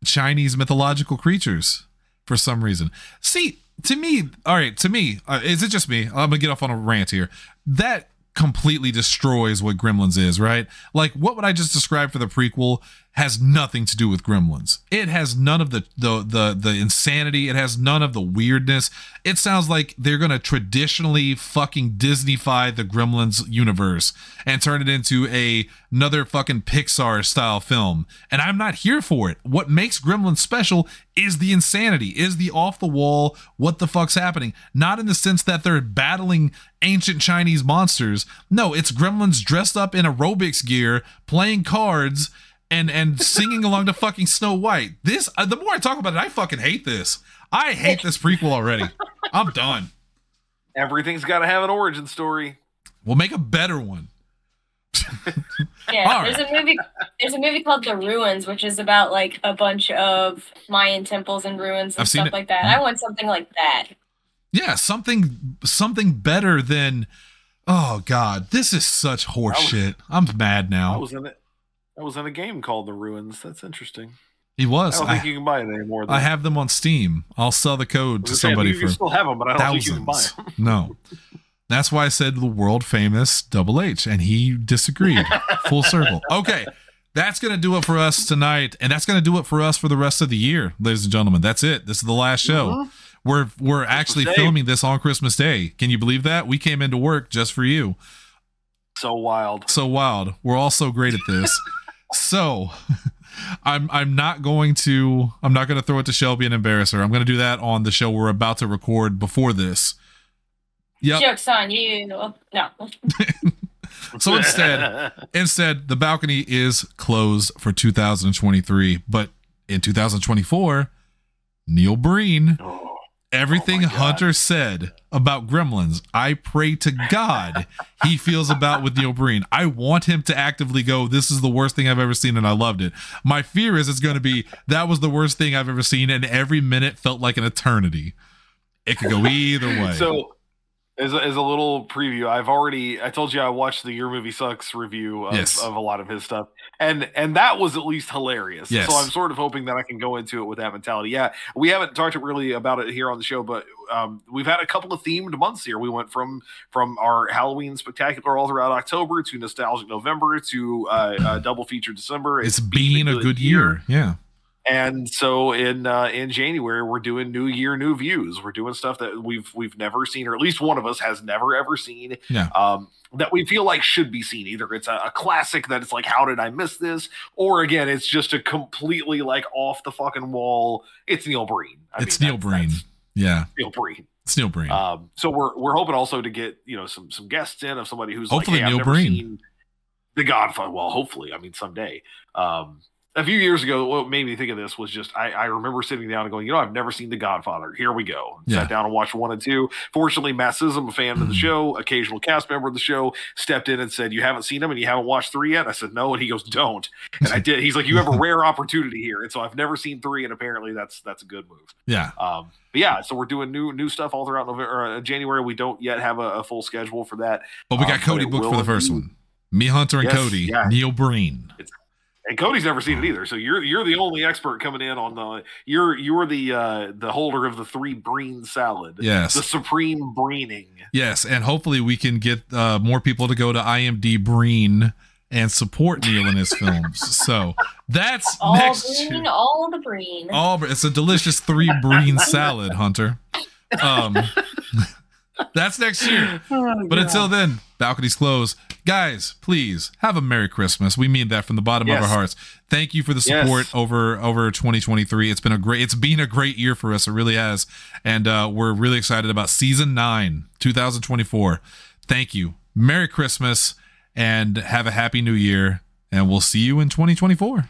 B: Chinese mythological creatures for some reason. See, to me, all right, to me, uh, is it just me? I'm gonna get off on a rant here. That completely destroys what Gremlins is, right? Like what would I just describe for the prequel has nothing to do with Gremlins. It has none of the the the the insanity. It has none of the weirdness. It sounds like they're gonna traditionally fucking Disneyfy the Gremlins universe and turn it into a another fucking Pixar style film. And I'm not here for it. What makes Gremlins special is the insanity, is the off the wall, what the fuck's happening. Not in the sense that they're battling ancient Chinese monsters. No, it's Gremlins dressed up in aerobics gear, playing cards and and singing along to fucking Snow White. This uh, the more I talk about it, I fucking hate this. I hate this prequel already. I'm done.
C: Everything's got to have an origin story.
B: We'll make a better one.
D: Yeah,
B: All
D: there's a movie. There's a movie called The Ruins, which is about like a bunch of Mayan temples and ruins and
B: I've
D: stuff like that. I want something like that.
B: Yeah, something something better than Oh god, this is such horseshit. I'm mad now.
C: I
B: now.
C: was in it. I was in a game called The Ruins. That's interesting.
B: He was.
C: I don't
B: I,
C: think you can buy it anymore. though.
B: I have them on Steam. I'll sell the code to
C: gonna
B: somebody
C: you
B: for
C: still have them, but I don't think you can buy
B: thousands.
C: them.
B: No. That's why I said the world famous Double H, and he disagreed. Full circle. Okay. That's going to do it for us tonight. And that's going to do it for us for the rest of the year, ladies and gentlemen. That's it. This is the last show.
C: Mhm.
B: We're we're actually
C: Day.
B: filming this on Christmas Day. Can you believe that? We came into work just for you.
C: So wild.
B: So wild. We're all so great at this. so I'm I'm not going to I'm not going to throw it to Shelby and embarrass her. I'm going to do that on the show we're about to record before this. Yep.
D: Jokes on you. Oh, no.
B: So instead, instead, the balcony is closed for 2023. But in 2024, Neil Breen,
C: Oh,
B: everything
C: Oh.
B: Hunter said about Gremlins, I pray to God he feels about with Neil Breen. I want him to actively go, This is the worst thing I've ever seen, and I loved it. My fear is it's going to be, That was the worst thing I've ever seen, and every minute felt like an eternity. It could go either way.
C: So as a, as a little preview, I've already I told you I watched the Your Movie Sucks review of,
B: Yes.
C: of a lot of his stuff, and and that was at least hilarious.
B: Yes.
C: So I'm sort of hoping that I can go into it with that mentality. Yeah, we haven't talked really about it here on the show, but um, we've had a couple of themed months here. We went from from our Halloween spectacular all throughout October to nostalgic November to uh, uh, double feature December.
B: It's been a good year. Yeah.
C: And so in uh, in January we're doing New Year, New Views. We're doing stuff that we've we've never seen, or at least one of us has never ever seen.
B: Yeah.
C: Um, that we feel like should be seen. Either it's a, a classic that it's like, how did I miss this? Or again, it's just a completely like off the fucking wall. It's Neil Breen. I
B: it's
C: mean,
B: Neil Breen. Yeah.
C: Neil Breen.
B: It's Neil Breen.
C: Um, so we're we're hoping also to get you know some some guests in of somebody who's
B: Hopefully
C: like, hey,
B: Neil Breen.
C: seen The Godfather. Well, hopefully, I mean someday. Um, a few years ago, what made me think of this was just I, I remember sitting down and going, you know, I've never seen The Godfather. Here we go.
B: Yeah.
C: Sat down and watched one and two. Fortunately, Matt Sism, a fan of the
B: Mhm.
C: show, occasional cast member of the show, stepped in and said, "You haven't seen them and you haven't watched three yet." I said, "No," and he goes, "Don't." And I did. He's like, "You have a rare opportunity here," and so I've never seen three, and apparently that's that's a good move.
B: yeah.
C: Um, but yeah, so we're doing new new stuff all throughout November, uh, January. We don't yet have a, a full schedule for that.
B: But we
C: um,
B: got
C: but
B: Cody booked for the first
C: indeed.
B: one. Me, Hunter, and
C: Yes,
B: Cody.
C: yeah.
B: Neil Breen.
C: And Cody's never seen it either. So you're you're the only expert coming in on the you're you're the uh the holder of the three breen salad.
B: Yes.
C: The supreme breening.
B: Yes, and hopefully we can get uh, more people to go to IMD Breen and support Neil in his films. So that's
D: All
B: next
D: green,
B: year.
D: all the green.
B: All it's a delicious three Breen salad, Hunter. Um, that's next year. But until then, balconies closed. Guys, please have a Merry Christmas. We mean that from the bottom of our hearts. Thank you for the support
C: Yes.
B: over over 2023. It's been a great it's been a great year for us. It really has. And uh, we're really excited about season 9, 2024. Thank you. Merry Christmas and have a happy new year and we'll see you in 2024.